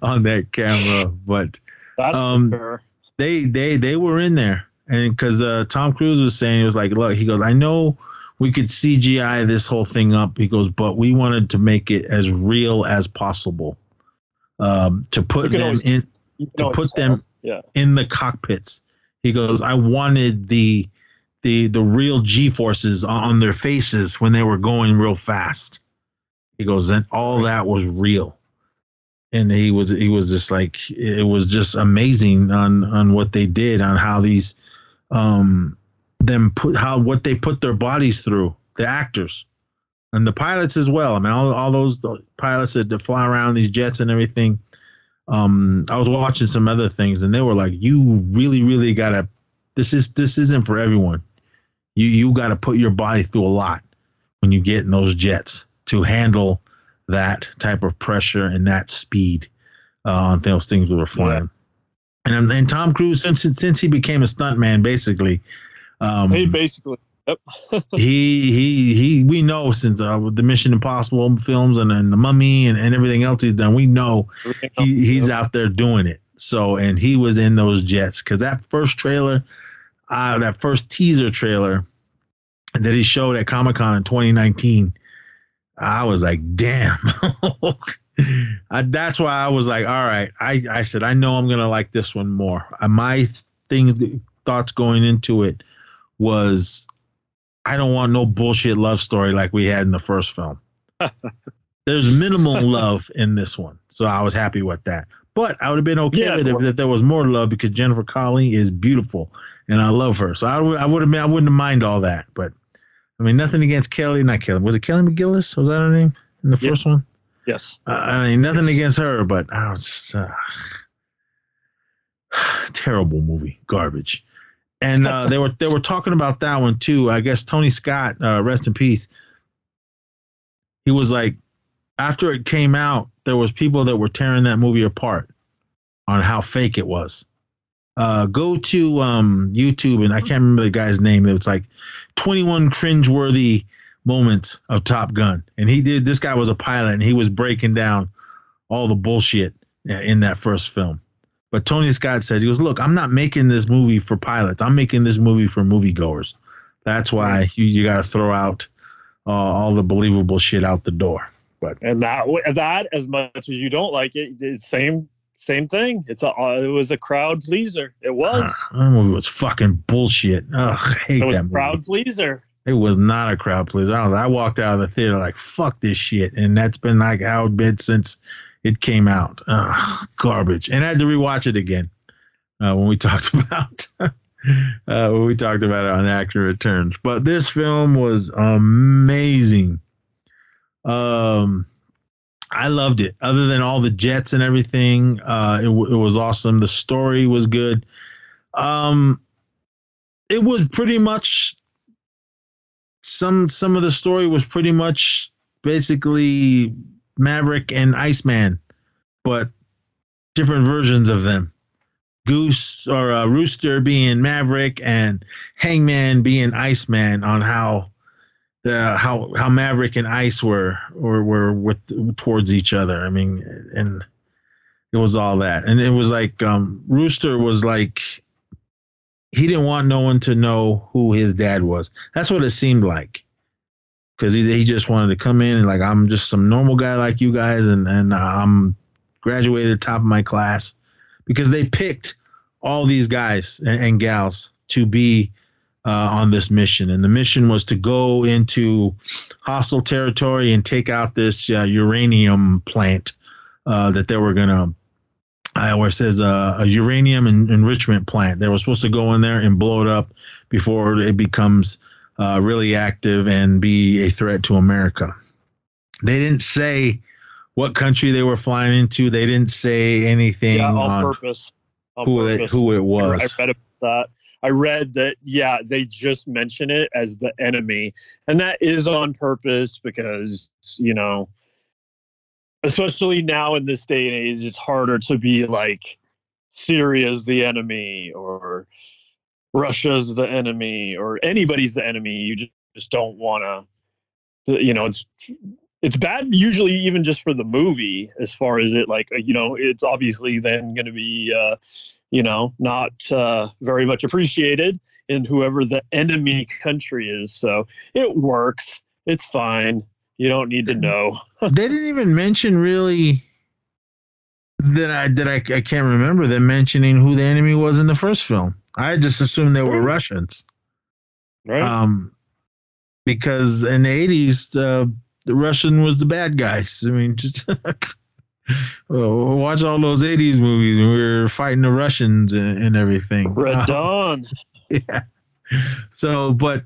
on that camera." But that's Um, they they they were in there, and because uh, Tom Cruise was saying, he was like, "Look," he goes, "I know we could CGI this whole thing up." He goes, "But we wanted to make it as real as possible, um, to put them always- in to put tell. them Yeah. in the cockpits." He goes, "I wanted the." The, the real G forces on their faces when they were going real fast. He goes, and all that was real and he was he was just like it was just amazing on on what they did on how these um them put how what they put their bodies through the actors and the pilots as well i mean all, all those pilots that, that fly around these jets and everything um i was watching some other things and they were like you really really gotta this is this isn't for everyone you you gotta put your body through a lot when you get in those jets to handle that type of pressure and that speed uh, on those things we were flying. And and Tom Cruise since since he became a stuntman, basically, um, He basically. Yep. he he he we know since uh, the Mission Impossible films and, and the Mummy and, and everything else he's done, we know he, he's out there doing it. So and he was in those jets because that first trailer, uh, that first teaser trailer that he showed at Comic Con in 2019, I was like, damn. I, that's why I was like, all right. I, I said, I know I'm gonna like this one more. Uh, my things thoughts going into it was, I don't want no bullshit love story like we had in the first film. There's minimal love in this one, so I was happy with that. But I would have been okay Yeah, with it if, there was more love because Jennifer Connelly is beautiful and I love her. So I would I would have been I wouldn't mind all that. But I mean, nothing against Kelly, not Kelly. Was it Kelly McGillis? Was that her name in the Yeah. first one? Yes. Uh, I mean, nothing Yes. against her, but I was just uh, terrible movie, garbage. And uh, they were they were talking about that one too. I guess Tony Scott, uh, rest in peace. He was like, after it came out, there was people that were tearing that movie apart on how fake it was. Uh, go to um, YouTube and I can't remember the guy's name. It was like 21 cringeworthy moments of Top Gun, and he did. This guy was a pilot, and he was breaking down all the bullshit in that first film. But Tony Scott said he goes, "Look, I'm not making this movie for pilots. I'm making this movie for moviegoers. That's why you, you got to throw out uh, all the believable shit out the door." But And that that as much as you don't like it, same same thing. It's a it was a crowd pleaser. It was. Uh, that movie was fucking bullshit. Ugh, I hate it was that a movie. crowd pleaser. It was not a crowd pleaser. I, was, I walked out of the theater like, fuck this shit. And that's been like how it's been since it came out. Ugh, garbage. And I had to rewatch it again uh, when we talked about uh, when we talked about it on Actor Returns. But this film was amazing. Um, I loved it. Other than all the jets and everything, uh, it, it was awesome. The story was good. Um, it was pretty much some some of the story was pretty much basically Maverick and Iceman, but different versions of them. Goose or uh, Rooster being Maverick and Hangman being Iceman on how the how how Maverick and Ice were or were with towards each other. I mean, and it was all that, and it was like um, Rooster was like he didn't want no one to know who his dad was. That's what it seemed like. Because he, he just wanted to come in and like I'm just some normal guy like you guys, and and I'm graduated top of my class. Because they picked all these guys and, and gals to be uh, on this mission, and the mission was to go into hostile territory and take out this uh, uranium plant uh, that they were gonna where it says uh, a uranium en- enrichment plant. They were supposed to go in there and blow it up before it becomes uh, really active and be a threat to America. They didn't say what country they were flying into. They didn't say anything Yeah, on purpose. On who it, who it was. I read about that. I read that, yeah, they just mention it as the enemy. And that is on purpose because, you know, especially now in this day and age, it's harder to be like Syria's the enemy or Russia's the enemy or anybody's the enemy. You just, just don't want to, you know, it's it's bad usually even just for the movie as far as it like you know it's obviously then going to be uh, you know not uh, very much appreciated in whoever the enemy country is so it works it's fine you don't need to know they didn't even mention really that I that I, I can't remember them mentioning who the enemy was in the first film. I just assumed they were Russians. right Um, because in the eighties, uh, the Russian was the bad guys. I mean, just watch all those '80s movies. And we were fighting the Russians and, and everything. red dawn yeah. So, but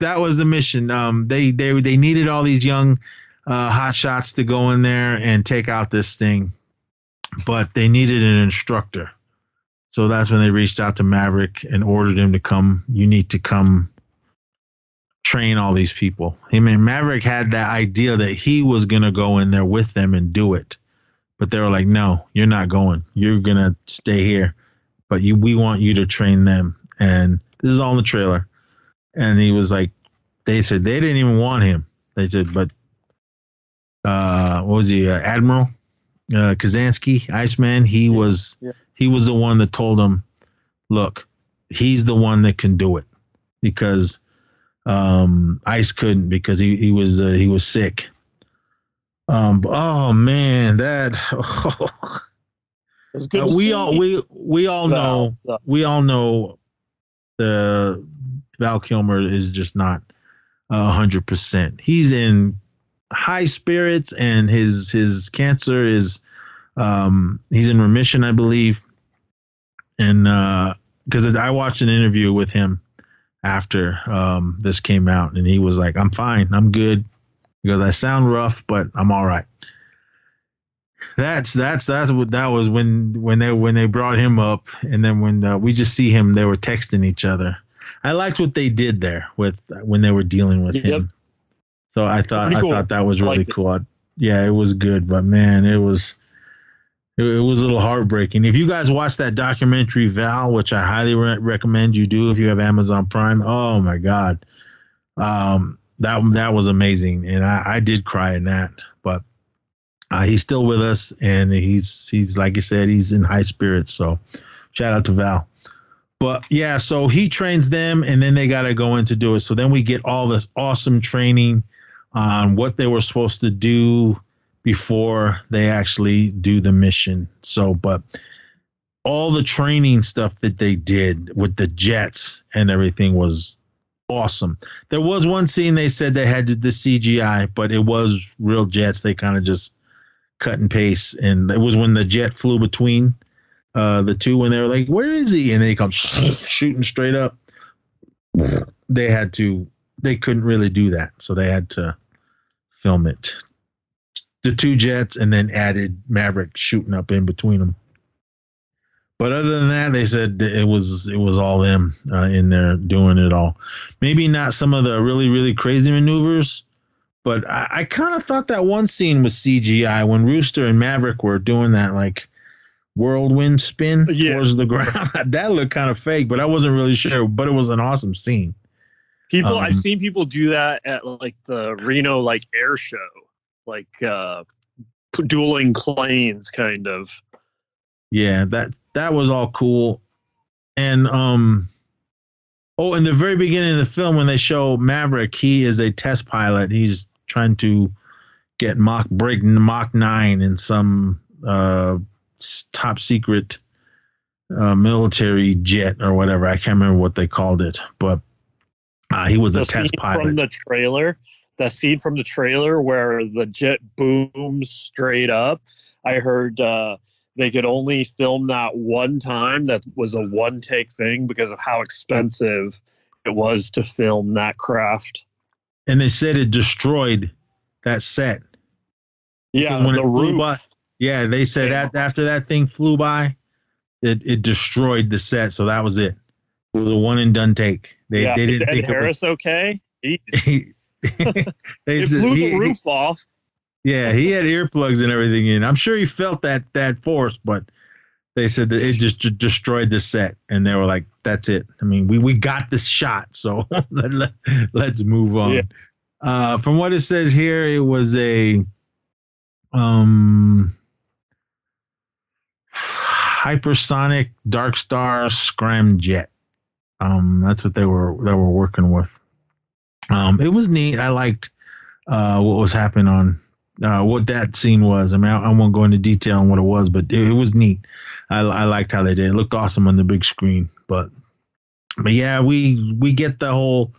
that was the mission. Um, they they they needed all these young uh, hot shots to go in there and take out this thing, but they needed an instructor. So that's when they reached out to Maverick and ordered him to come. You need to come train all these people. I mean, Maverick had that idea that he was gonna go in there with them and do it, but they were like, "No, you're not going. You're gonna stay here." But you, we want you to train them and this is all in the trailer. And he was like, they said they didn't even want him. They said, but uh, what was he, uh, Admiral uh, Kazansky, Iceman? He was Yeah. He was the one that told him, look, he's the one that can do it because um, Ice couldn't because he he was uh, he was sick. Um, but- oh man, that it was good Uh, we see. all we we all know Val, we all know the Val Kilmer is just not a hundred percent. He's in high spirits, and his his cancer is um, he's in remission, I believe. And because I watched an interview with him after um, this came out, and he was like, "I'm fine, I'm good." Because I sound rough, but I'm all right. That's that's that's what that was when when they when they brought him up, and then when uh, we just see him, they were texting each other. I liked what they did there with when they were dealing with Yep. him. So I thought Pretty I thought that was really it. cool. Yeah, it was good, but man, it was it, it was a little heartbreaking. If you guys watch that documentary Val, which I highly re- recommend you do if you have Amazon Prime, oh my god, um, that that was amazing, and I, I did cry in that. But uh, he's still with us, and he's he's like you said, he's in high spirits. So shout out to Val. But yeah, so he trains them, and then they got to go in to do it. So then we get all this awesome training on what they were supposed to do before they actually do the mission. So, but all the training stuff that they did with the jets and everything was awesome. There was one scene they said they had the CGI, but it was real jets. They kind of just cut and paste, and it was when the jet flew between uh, the two when they were like, "Where is he?" and they come shooting straight up. They had to. They couldn't really do that, so they had to film it. The two jets, and then added Maverick shooting up in between them. But other than that, they said it was it was all them uh, in there doing it all. Maybe not some of the really really crazy maneuvers, but I, I kind of thought that one scene was CGI when Rooster and Maverick were doing that like whirlwind spin Yeah. towards the ground. that looked kind of fake, but I wasn't really sure. But it was an awesome scene. People, Um, I've seen people do that at like the Reno like air show, like uh, dueling planes, kind of. Yeah, that that was all cool. And um oh, in the very beginning of the film when they show Maverick, he is a test pilot. He's trying to get Mach break Mach 9 in some uh top secret uh, military jet or whatever. I can't remember what they called it, but uh, he was a test pilot. from the trailer, the scene from the trailer where the jet booms straight up. I heard uh, they could only film that one time. That was a one take thing because of how expensive it was to film that craft. and they said it destroyed that set. Yeah, When it the flew roof. by- Yeah, they said Yeah. that after that thing flew by, it, it destroyed the set. So that was it. It was a one and done take. They yeah, they didn't Ed think Harris okay? He, it was. they it said blew he- the roof off. yeah, he had earplugs and everything in. I'm sure he felt that that force, but they said that it just d- destroyed the set, and they were like, "That's it. I mean, we we got this shot, so let, let, let's move on." Yeah. Uh, from what it says here, it was a um hypersonic dark star scramjet. Um, that's what they were they were working with. Um, it was neat. I liked uh, what was happening on uh, what that scene was. I mean, I, I won't go into detail on what it was, but it, it was neat. I, I liked how they did. It looked awesome on the big screen. But but yeah, we we get the whole.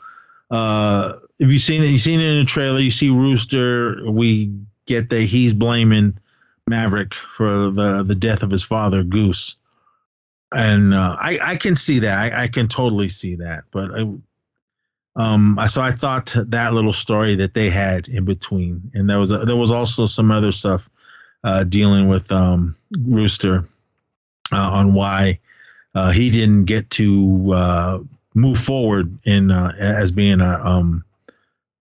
Uh, if you seen it, you seen it in the trailer. You see Rooster. We get that he's blaming Maverick for the the death of his father, Goose. And uh, I I can see that. I, I can totally see that. But I, um, so I thought that little story that they had in between, and there was a, there was also some other stuff uh, dealing with um, Rooster uh, on why uh, he didn't get to uh, move forward in uh, as being a um,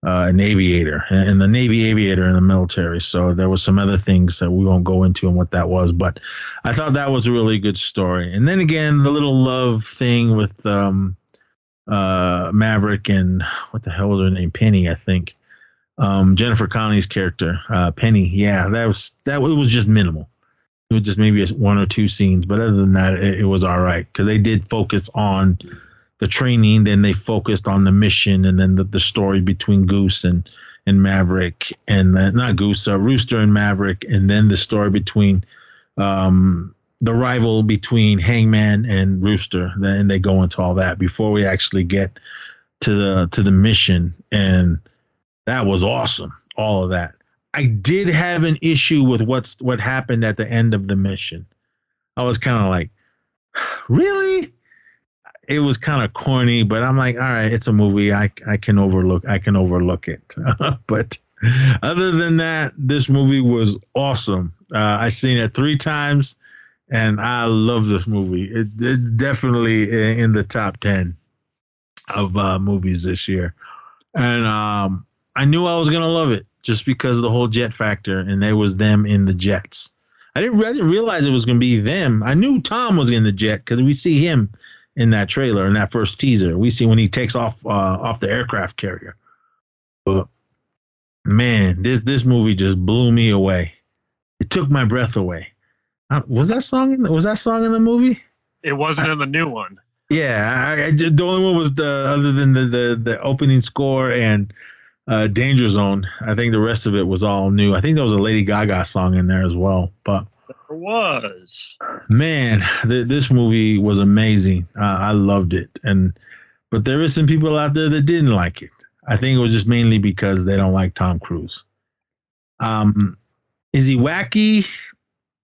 uh, an aviator and the Navy aviator in the military. So there was some other things that we won't go into and what that was, but I thought that was a really good story. And then again, the little love thing with um, uh, Maverick and what the hell was her name? Penny, I think. Um, Jennifer Connelly's character, uh, Penny. Yeah, that was that. It was just minimal. It was just maybe one or two scenes, but other than that, it, it was all right because they did focus on the training, then they focused on the mission, and then the, the story between Goose and and Maverick, and uh, not Goose, uh, Rooster and Maverick, and then the story between um, the rival between Hangman and Rooster. Then they go into all that before we actually get to the to the mission, and that was awesome. All of that. I did have an issue with what's what happened at the end of the mission. I was kind of like, really? It was kind of corny, but I'm like, all right, it's a movie. I I can overlook I can overlook it. but other than that, this movie was awesome. Uh, I seen it three times, and I love this movie. It, it definitely in the top ten of uh, movies this year, and um, I knew I was gonna love it just because of the whole jet factor, and there was them in the jets. I didn't, I didn't realize it was gonna be them. I knew Tom was in the jet because we see him in that trailer in that first teaser. We see when he takes off uh, off the aircraft carrier. But man, this this movie just blew me away. It took my breath away. Uh, was that song in the, was that song in the movie? It wasn't in the new one. Yeah, I, I, the only one was the other than the the, the opening score and uh, Danger Zone. I think the rest of it was all new. I think there was a Lady Gaga song in there as well. But There was. man, th- this movie was amazing. Uh, I loved it, and but there is some people out there that didn't like it. I think it was just mainly because they don't like Tom Cruise. Um, is he wacky?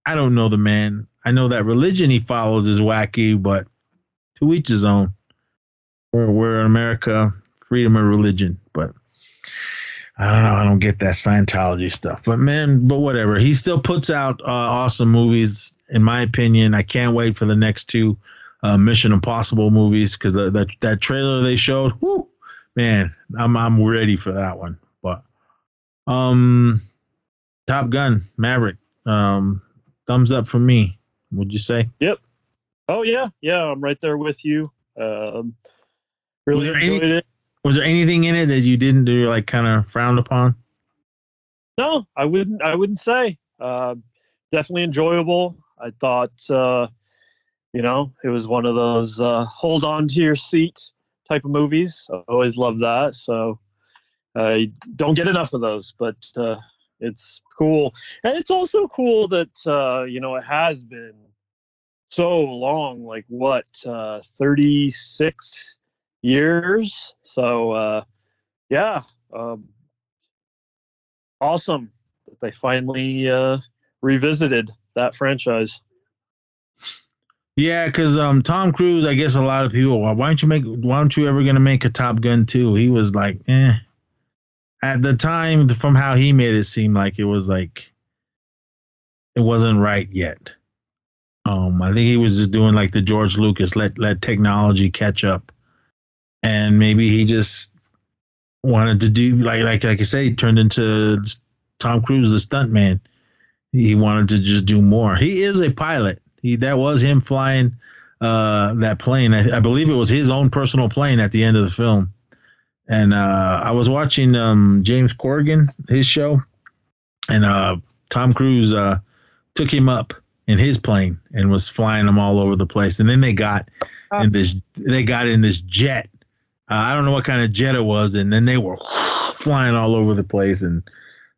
I don't know the man. I know that religion he follows is wacky, but to each his own. We're, we're in America, freedom of religion, but I don't know. I don't get that Scientology stuff, but man, but whatever. He still puts out uh, awesome movies, in my opinion. I can't wait for the next two uh, Mission Impossible movies because that that trailer they showed, whoo, man, I'm I'm ready for that one. But um, Top Gun, Maverick, um, thumbs up from me. Would you say? Yep. Oh yeah, yeah, I'm right there with you. Um, really Was there enjoyed any- it. Was there anything in it that you didn't do, like kind of frowned upon? No, I wouldn't. I wouldn't say. Uh, definitely enjoyable. I thought, uh, you know, it was one of those uh, hold on to your seat type of movies. I always love that. So I don't get enough of those, but uh, it's cool, and it's also cool that uh, you know it has been so long. Like what, uh, thirty six years? So uh, yeah. Um, awesome that they finally uh, revisited that franchise. Yeah, because um, Tom Cruise, I guess a lot of people, why don't you make, why don't you ever gonna make a Top Gun too? He was like, eh. At the time, from how he made it seem like it was like, it wasn't right yet. Um, I think he was just doing like the George Lucas, let let technology catch up, and maybe he just wanted to do like like like I say, turned into Tom Cruise, the stuntman. He wanted to just do more. He is a pilot. He that was him flying uh, that plane. I, I, believe it was his own personal plane at the end of the film. And uh, I was watching um, James Corrigan his show, and uh, Tom Cruise uh, took him up in his plane and was flying them all over the place. And then they got in this they got in this jet. Uh, I don't know what kind of jet it was, and then they were flying all over the place. And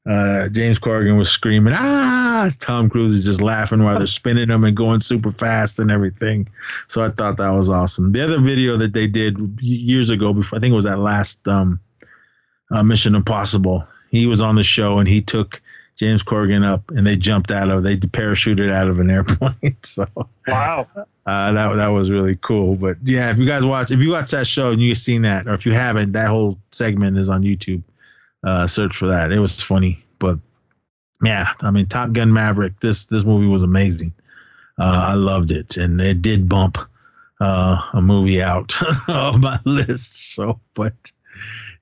uh, James Corrigan was screaming, "Ah!" Tom Cruise is just laughing while they're spinning them and going super fast and everything. So I thought that was awesome. The other video that they did years ago, before I think it was that last um, uh, Mission Impossible, he was on the show and he took James Corrigan up, and they jumped out of they parachuted out of an airplane. so wow, uh, that that was really cool. But yeah, if you guys watch if you watch that show and you've seen that, or if you haven't, that whole segment is on YouTube. Uh, search for that. It was funny, but yeah, I mean, Top Gun Maverick. This this movie was amazing. Uh, I loved it, and it did bump uh, a movie out of my list. So, but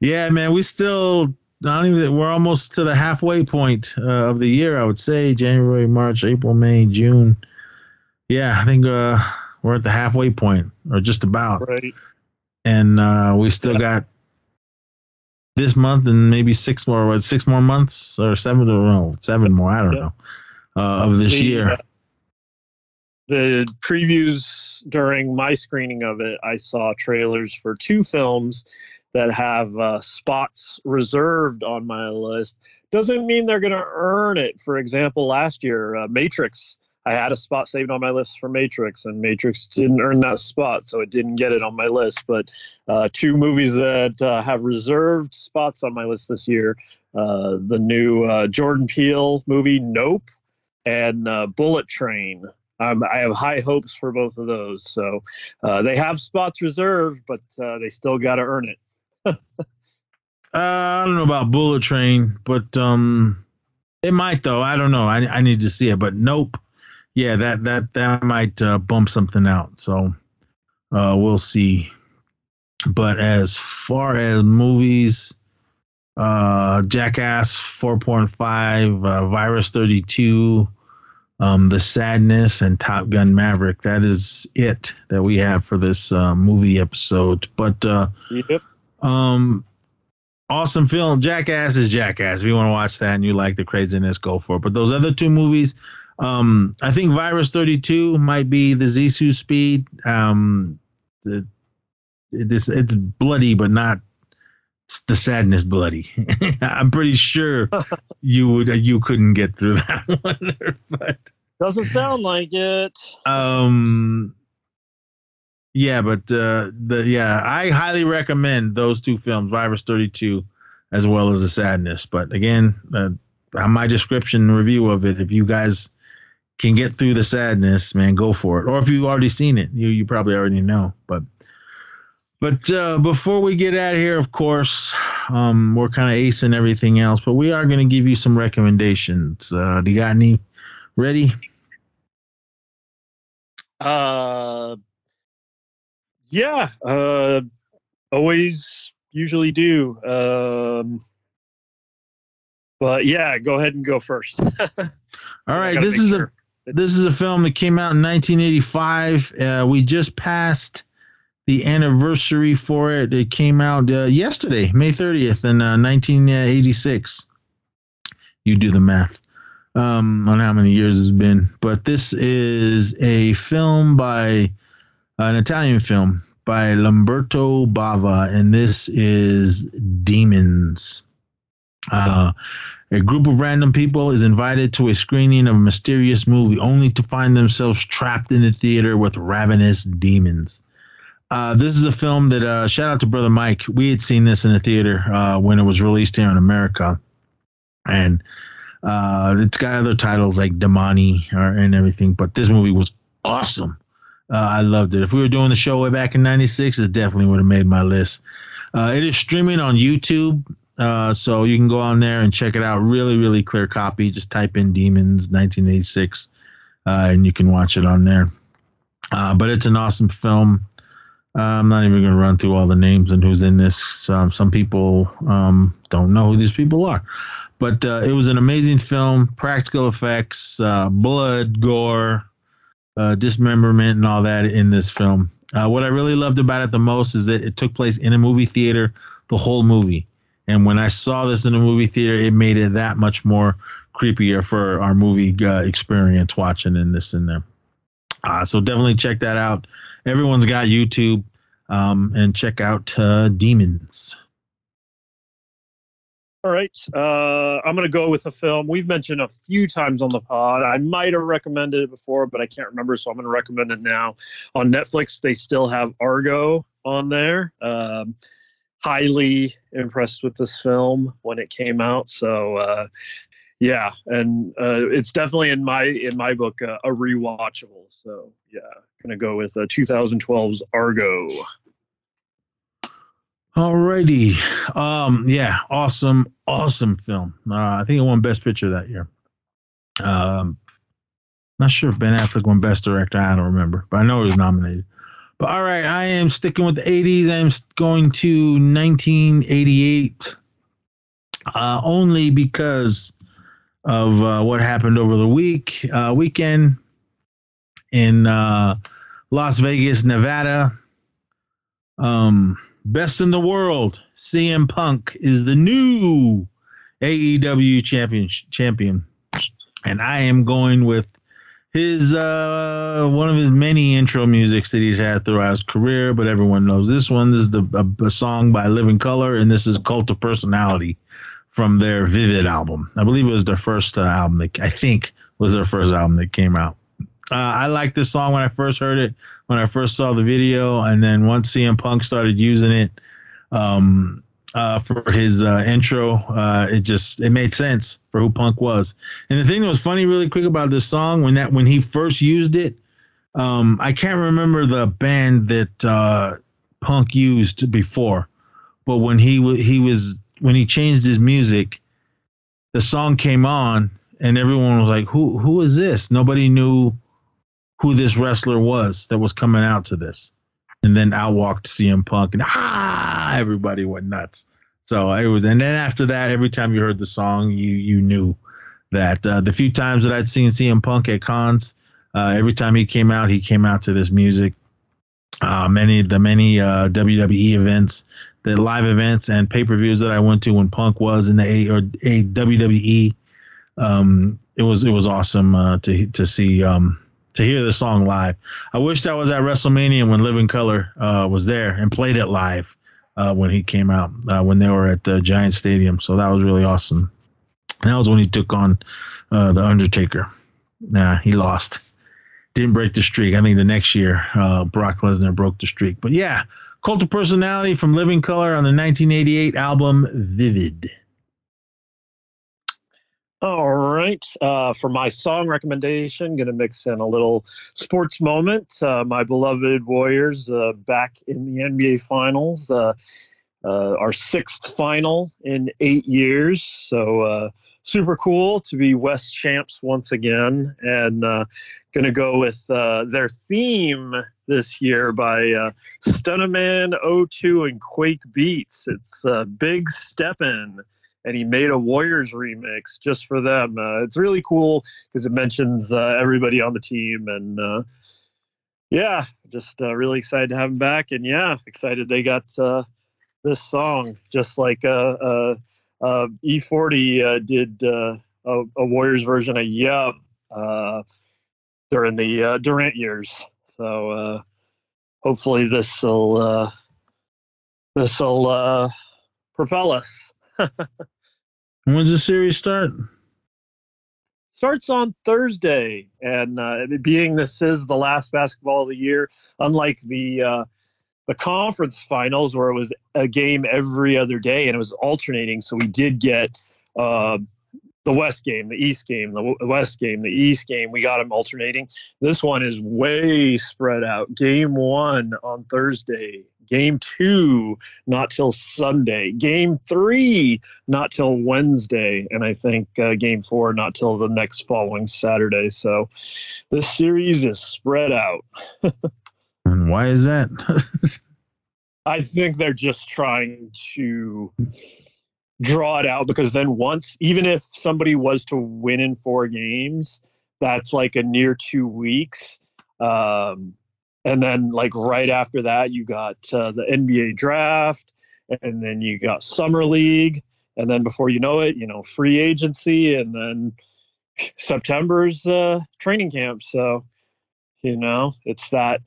yeah, man, we still don't even. We're almost to the halfway point uh, of the year. I would say January, March, April, May, June. Yeah, I think uh, we're at the halfway point, or just about. Right. And uh, we still got this month and maybe six more. What, six more months or seven? Or no, seven more. I don't yeah. know. Uh, of this the, year. Uh, the previews during my screening of it, I saw trailers for two films that have uh, spots reserved on my list doesn't mean they're going to earn it. For example, last year, uh, Matrix, I had a spot saved on my list for Matrix, and Matrix didn't earn that spot, so it didn't get it on my list. But uh, two movies that uh, have reserved spots on my list this year uh, the new uh, Jordan Peele movie, Nope, and Bullet Train. Um, I have high hopes for both of those. So uh, they have spots reserved, but uh, they still got to earn it. uh, I don't know about Bullet Train, but um, it might though. I don't know. I I need to see it, but nope. Yeah, that that that might uh, bump something out. So uh, we'll see. But as far as movies, uh, Jackass 4.5, uh, Virus 32, um, The Sadness, and Top Gun Maverick. That is it that we have for this uh, movie episode. But uh, yep. Um, awesome film. Jackass is Jackass. If you want to watch that and you like the craziness, go for it. But those other two movies, um, I think Virus 32 might be the zisman Speed. Um, the, it's, it's bloody, but not the sadness bloody. I'm pretty sure you would you couldn't get through that one, but doesn't sound like it. Um, yeah, but uh, the yeah, I highly recommend those two films, Virus 32, as well as The Sadness. But again, uh, my description review of it, if you guys can get through The Sadness, man, go for it. Or if you've already seen it, you you probably already know. But but uh, before we get out of here, of course, um, we're kind of acing everything else, but we are going to give you some recommendations. Uh, do you got any ready? Uh yeah, uh, always usually do. Um, but yeah, go ahead and go first. All right, this is sure. a this is a film that came out in 1985. Uh, we just passed the anniversary for it. It came out uh, yesterday, May 30th, in uh, 1986. You do the math um, on how many years it's been, but this is a film by an Italian film by Lamberto Bava, and this is Demons. Uh, a group of random people is invited to a screening of a mysterious movie only to find themselves trapped in the theater with ravenous demons. Uh, this is a film that, uh, shout out to Brother Mike. We had seen this in the theater uh, when it was released here in America. And uh, it's got other titles like Demoni and everything, but this movie was awesome. Uh, I loved it. If we were doing the show way back in '96, it definitely would have made my list. Uh, it is streaming on YouTube, uh, so you can go on there and check it out. Really, really clear copy. Just type in "Demons 1986," uh, and you can watch it on there. Uh, but it's an awesome film. Uh, I'm not even going to run through all the names and who's in this. Um, some people um, don't know who these people are. But it was an amazing film, practical effects, blood, gore, uh, dismemberment and all that in this film. Uh, what I really loved about it the most is that it took place in a movie theater, the whole movie. And when I saw this in a movie theater, it made it that much more creepier for our movie uh, experience watching in this in there. Uh, so definitely check that out. Everyone's got YouTube, um, and check out uh, Demons. All right. Uh, I'm going to go with a film we've mentioned a few times on the pod. I might have recommended it before, but I can't remember, so I'm going to recommend it now. On Netflix, they still have Argo on there. Um, highly impressed with this film when it came out. So, uh, yeah, and uh, it's definitely in my in my book uh, a rewatchable. So, yeah, to go with 2012's uh, Argo. Alrighty. Um, yeah, awesome, awesome film. Uh, I think it won Best Picture that year. Um, not sure if Ben Affleck won Best Director. I don't remember, but I know he was nominated. But all right, I am sticking with the 80s. I am going to 1988, uh, only because of uh, what happened over the week uh, weekend in uh, Las Vegas, Nevada. Um, Best in the world, CM Punk is the new AEW champion champion. And I am going with his uh one of his many intro musics that he's had throughout his career, but everyone knows this one. This is the a, a song by Living Colour, and this is Cult of Personality from their Vivid album. I believe it was their first uh, album. That, I think was their first album that came out. Uh, I liked this song when I first heard it, when I first saw the video, and then once CM Punk started using it um, uh, for his uh, intro, uh, it just it made sense for who Punk was. And the thing that was funny, really quick about this song, when that when he first used it, um, I can't remember the band that uh, Punk used before, but when he he was when he changed his music, the song came on, and everyone was like, "Who who is this?" Nobody knew who this wrestler was that was coming out to this. And then out walked CM Punk, and ah, everybody went nuts. So it was, and then after that, every time you heard the song, you you knew that uh, the few times that I'd seen CM Punk at cons, uh, every time he came out, he came out to this music. Uh, many the many uh, WWE events, the live events and pay per views that I went to when Punk was in the A or a WWE, um, it was it was awesome uh, to to see um, to hear the song live. I wish I was at WrestleMania when Living Colour uh, was there and played it live uh, when he came out uh, when they were at the Giant Stadium. So that was really awesome. And that was when he took on uh, the Undertaker. Nah, he lost. Didn't break the streak. I think the next year uh, Brock Lesnar broke the streak. But yeah, Cult of Personality from Living Colour on the 1988 album Vivid. All right. Uh, for my song recommendation, going to mix in a little sports moment. Uh, my beloved Warriors uh, back in the NBA Finals. Uh, uh, our sixth final in eight years. So uh, super cool to be West champs once again. And going to go with their theme this year by uh, Stunnaman 02 and Quake Beats. It's Big Steppin' and he made a Warriors remix just for them. Uh, it's really cool because it mentions uh, everybody on the team, and uh, yeah, just uh, really excited to have him back. And yeah, excited they got uh, this song, just like uh, E40 did a, a, Warriors version of "Yup" during the Durant years. So hopefully this will this will propel us. When's the series start? Starts on Thursday, and uh, being this is the last basketball of the year, unlike the uh, the conference finals where it was a game every other day and it was alternating. So we did get uh, the West game, the East game, the West game, the East game. We got them alternating. This one is way spread out. Game one on Thursday, Game two, not till Sunday. Game three, not till Wednesday. And I think uh, game four, not till the next following Saturday. So this series is spread out. and why is that? I think they're just trying to draw it out because then once, even if somebody was to win in four games, that's like a near two weeks Um, and then like right after that, you got uh, the NBA draft, and then you got summer league, and then before you know it, you know free agency, and then September's uh, training camp. So you know it's that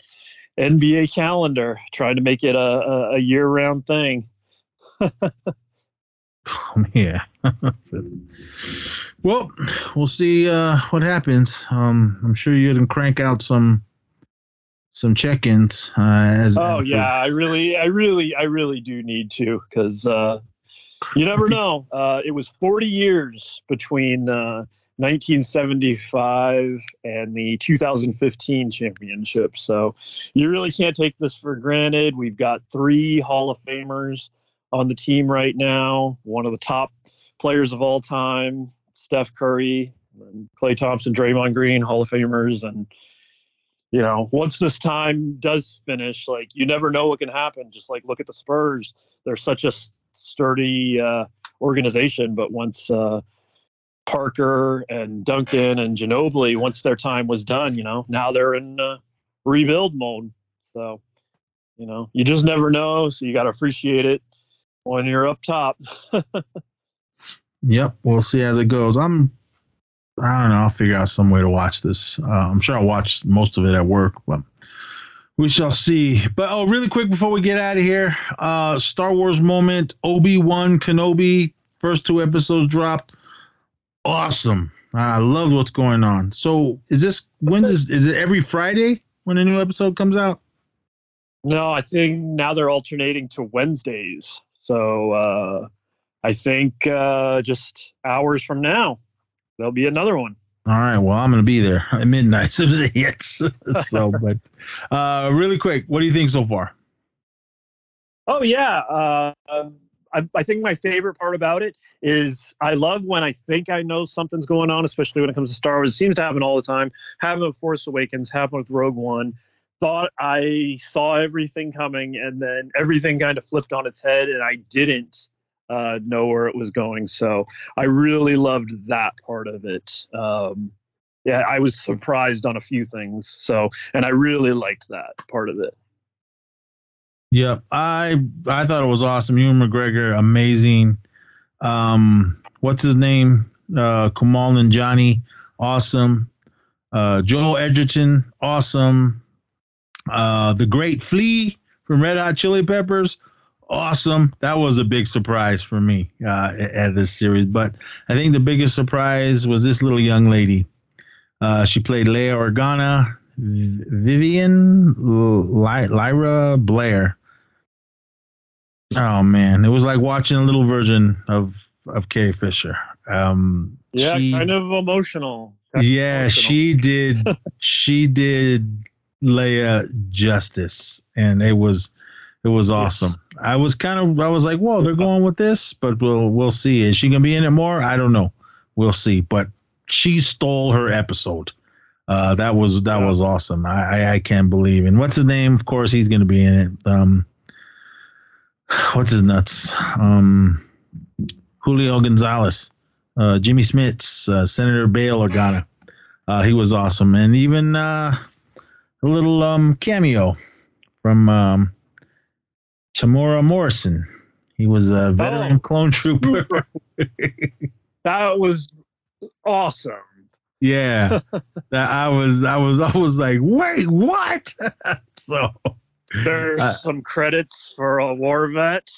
NBA calendar trying to make it a, a, a year thing. yeah. well, we'll see uh, what happens. Um, I'm sure you can crank out some some check-ins. Uh, as oh yeah, I really, I really, I really do need to because uh, you never know. Uh, it was 40 years between uh, 1975 and the 2015 championship, so you really can't take this for granted. We've got three Hall of Famers on the team right now. One of the top players of all time, Steph Curry, and Klay Thompson, Draymond Green, Hall of Famers, and you know, once this time does finish, like you never know what can happen. Just like look at the Spurs; they're such a sturdy uh, organization, but once uh, Parker and Duncan and Ginobili, once their time was done, you know, now they're in uh, rebuild mode. So, you know, you just never know. So you got to appreciate it when you're up top. yep, we'll see as it goes. I'm I don't know. I'll figure out some way to watch this. Uh, I'm sure I'll watch most of it at work, but we shall see. But oh, really quick before we get out of here, uh, Star Wars moment. Obi Wan Kenobi first two episodes dropped. Awesome. I love what's going on. So is this when is is it every Friday when a new episode comes out? No, I think now they're alternating to Wednesdays. So uh, I think uh, just hours from now there'll be another one. All right. Well, I'm going to be there at midnight. So yes. so, but uh, really quick, what do you think so far? Oh yeah. Uh, I, I, think my favorite part about it is I love when I think I know something's going on, especially when it comes to Star Wars. It seems to happen all the time. Happened with Force Awakens. Happened with Rogue One. Thought I saw everything coming, and then everything kind of flipped on its head, and I didn't uh, know where it was going. So I really loved that part of it. Um, yeah, I was surprised on a few things. So, and I really liked that part of it. Yeah, I I thought it was awesome. Ewan McGregor, amazing. Um, what's his name? Uh, Kumail Nanjiani, awesome. Uh, Joel Edgerton, awesome. Uh, the Great Flea from Red Hot Chili Peppers, awesome. That was a big surprise for me uh, at this series. But I think the biggest surprise was this little young lady. Uh, she played Leia Organa, Vivien Ly- Lyra Blair. Oh man, it was like watching a little version of of Carrie Fisher. Um, yeah, she, kind of emotional. Kind yeah, of emotional. she did. she did Leia justice, and it was it was awesome. Yes. I was kind of I was like, whoa, they're going with this, but we'll we'll see. Is she gonna be in it more? I don't know. We'll see. But she stole her episode. Uh, that was that was awesome. I, I, I can't believe. And what's his name? Of course, he's gonna be in it. Um, what's his nuts? Um, Julio Gonzalez, uh, Jimmy Smits, uh, Senator Bail Organa. Uh, he was awesome, and even uh, a little um, cameo from um, Temuera Morrison. He was a veteran oh, clone trooper. that was awesome. Yeah, that I was, I was, I was like, wait, what? so there's uh, some credits for a war vet.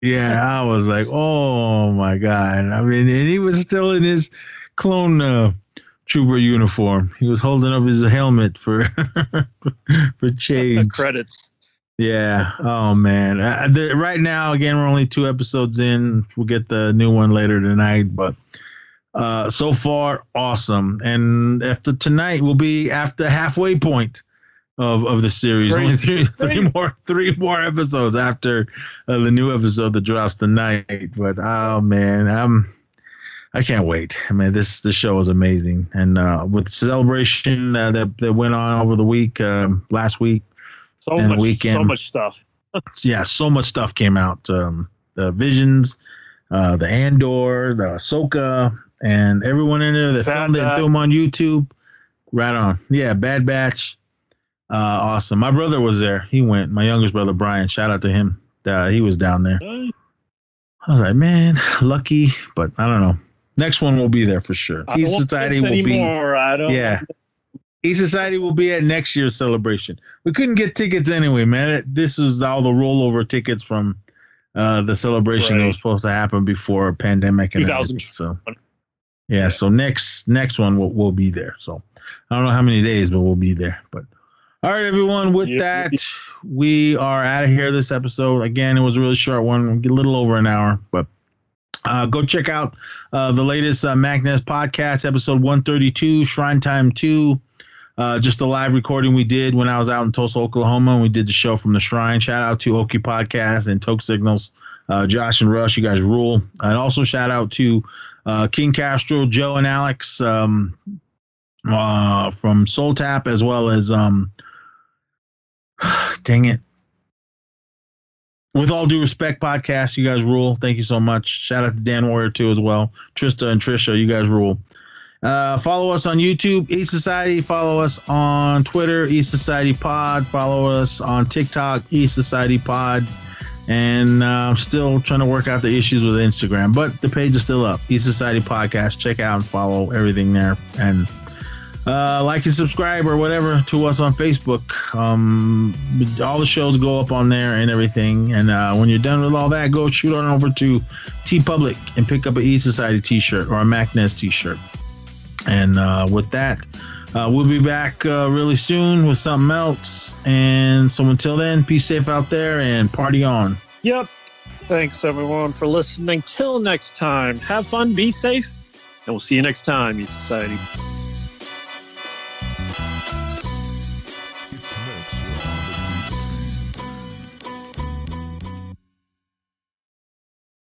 Yeah, I was like, oh my god! I mean, and he was still in his clone uh, trooper uniform. He was holding up his helmet for for change. credits. Yeah. Oh man. Uh, the, right now, again, we're only two episodes in. We'll get the new one later tonight, but uh, so far, awesome. And after tonight, we'll be after halfway point of of the series. Only three, three more three more episodes after uh, the new episode that drops tonight. But oh man, I'm I can't wait. I mean, this this show is amazing, and uh, with celebration uh, that that went on over the week, um, last week, so and much, weekend. So much stuff. yeah, so much stuff came out. Um, the Visions, uh, the Andor, the Ahsoka, and everyone in there that Bad filmed it and threw them on YouTube. Right on. Yeah, Bad Batch. Uh, awesome. My brother was there. He went. My youngest brother Brian. Shout out to him. Uh, he was down there. I was like, man, lucky, but I don't know. Next one will be there for sure. I East Society will be. I don't. Yeah. East Society will be at next year's celebration. We couldn't get tickets anyway, man. This is all the rollover tickets from uh, the celebration that was supposed to happen before pandemic and 2000. So yeah, so next next one will will be there. So I don't know how many days, but we'll be there. But all right, everyone. With that, we are out of here. This episode again, it was a really short one, a little over an hour, but uh, go check out uh, the latest uh, Magnus podcast, episode 132, Shrine Time 2. Uh, just a live recording we did when I was out in Tulsa, Oklahoma, and we did the show from the Shrine. Shout out to Oki Podcast and Toke Signals. Uh, Josh and Rush, you guys rule. And also shout out to uh, King Castro, Joe, and Alex um, uh, from Soul Tap, as well as, um, dang it, with all due respect, podcast, you guys rule. Thank you so much. Shout out to Dan Warrior too as well. Trista and Trisha, you guys rule. Uh, follow us on YouTube, East Society. Follow us on Twitter, East Society Pod. Follow us on TikTok, East Society Pod. And uh, I'm still trying to work out the issues with Instagram, but the page is still up. East Society Podcast. Check out and follow everything there. And uh, like and subscribe or whatever to us on Facebook. Um, all the shows go up on there and everything. And uh, when you're done with all that, go shoot on over to TeePublic and pick up an E Society T-shirt or a MacNez T-shirt. And uh, with that, uh, we'll be back uh, really soon with something else. And so until then, be safe out there and party on. Yep. Thanks everyone for listening. Till next time, have fun, be safe, and we'll see you next time, E Society.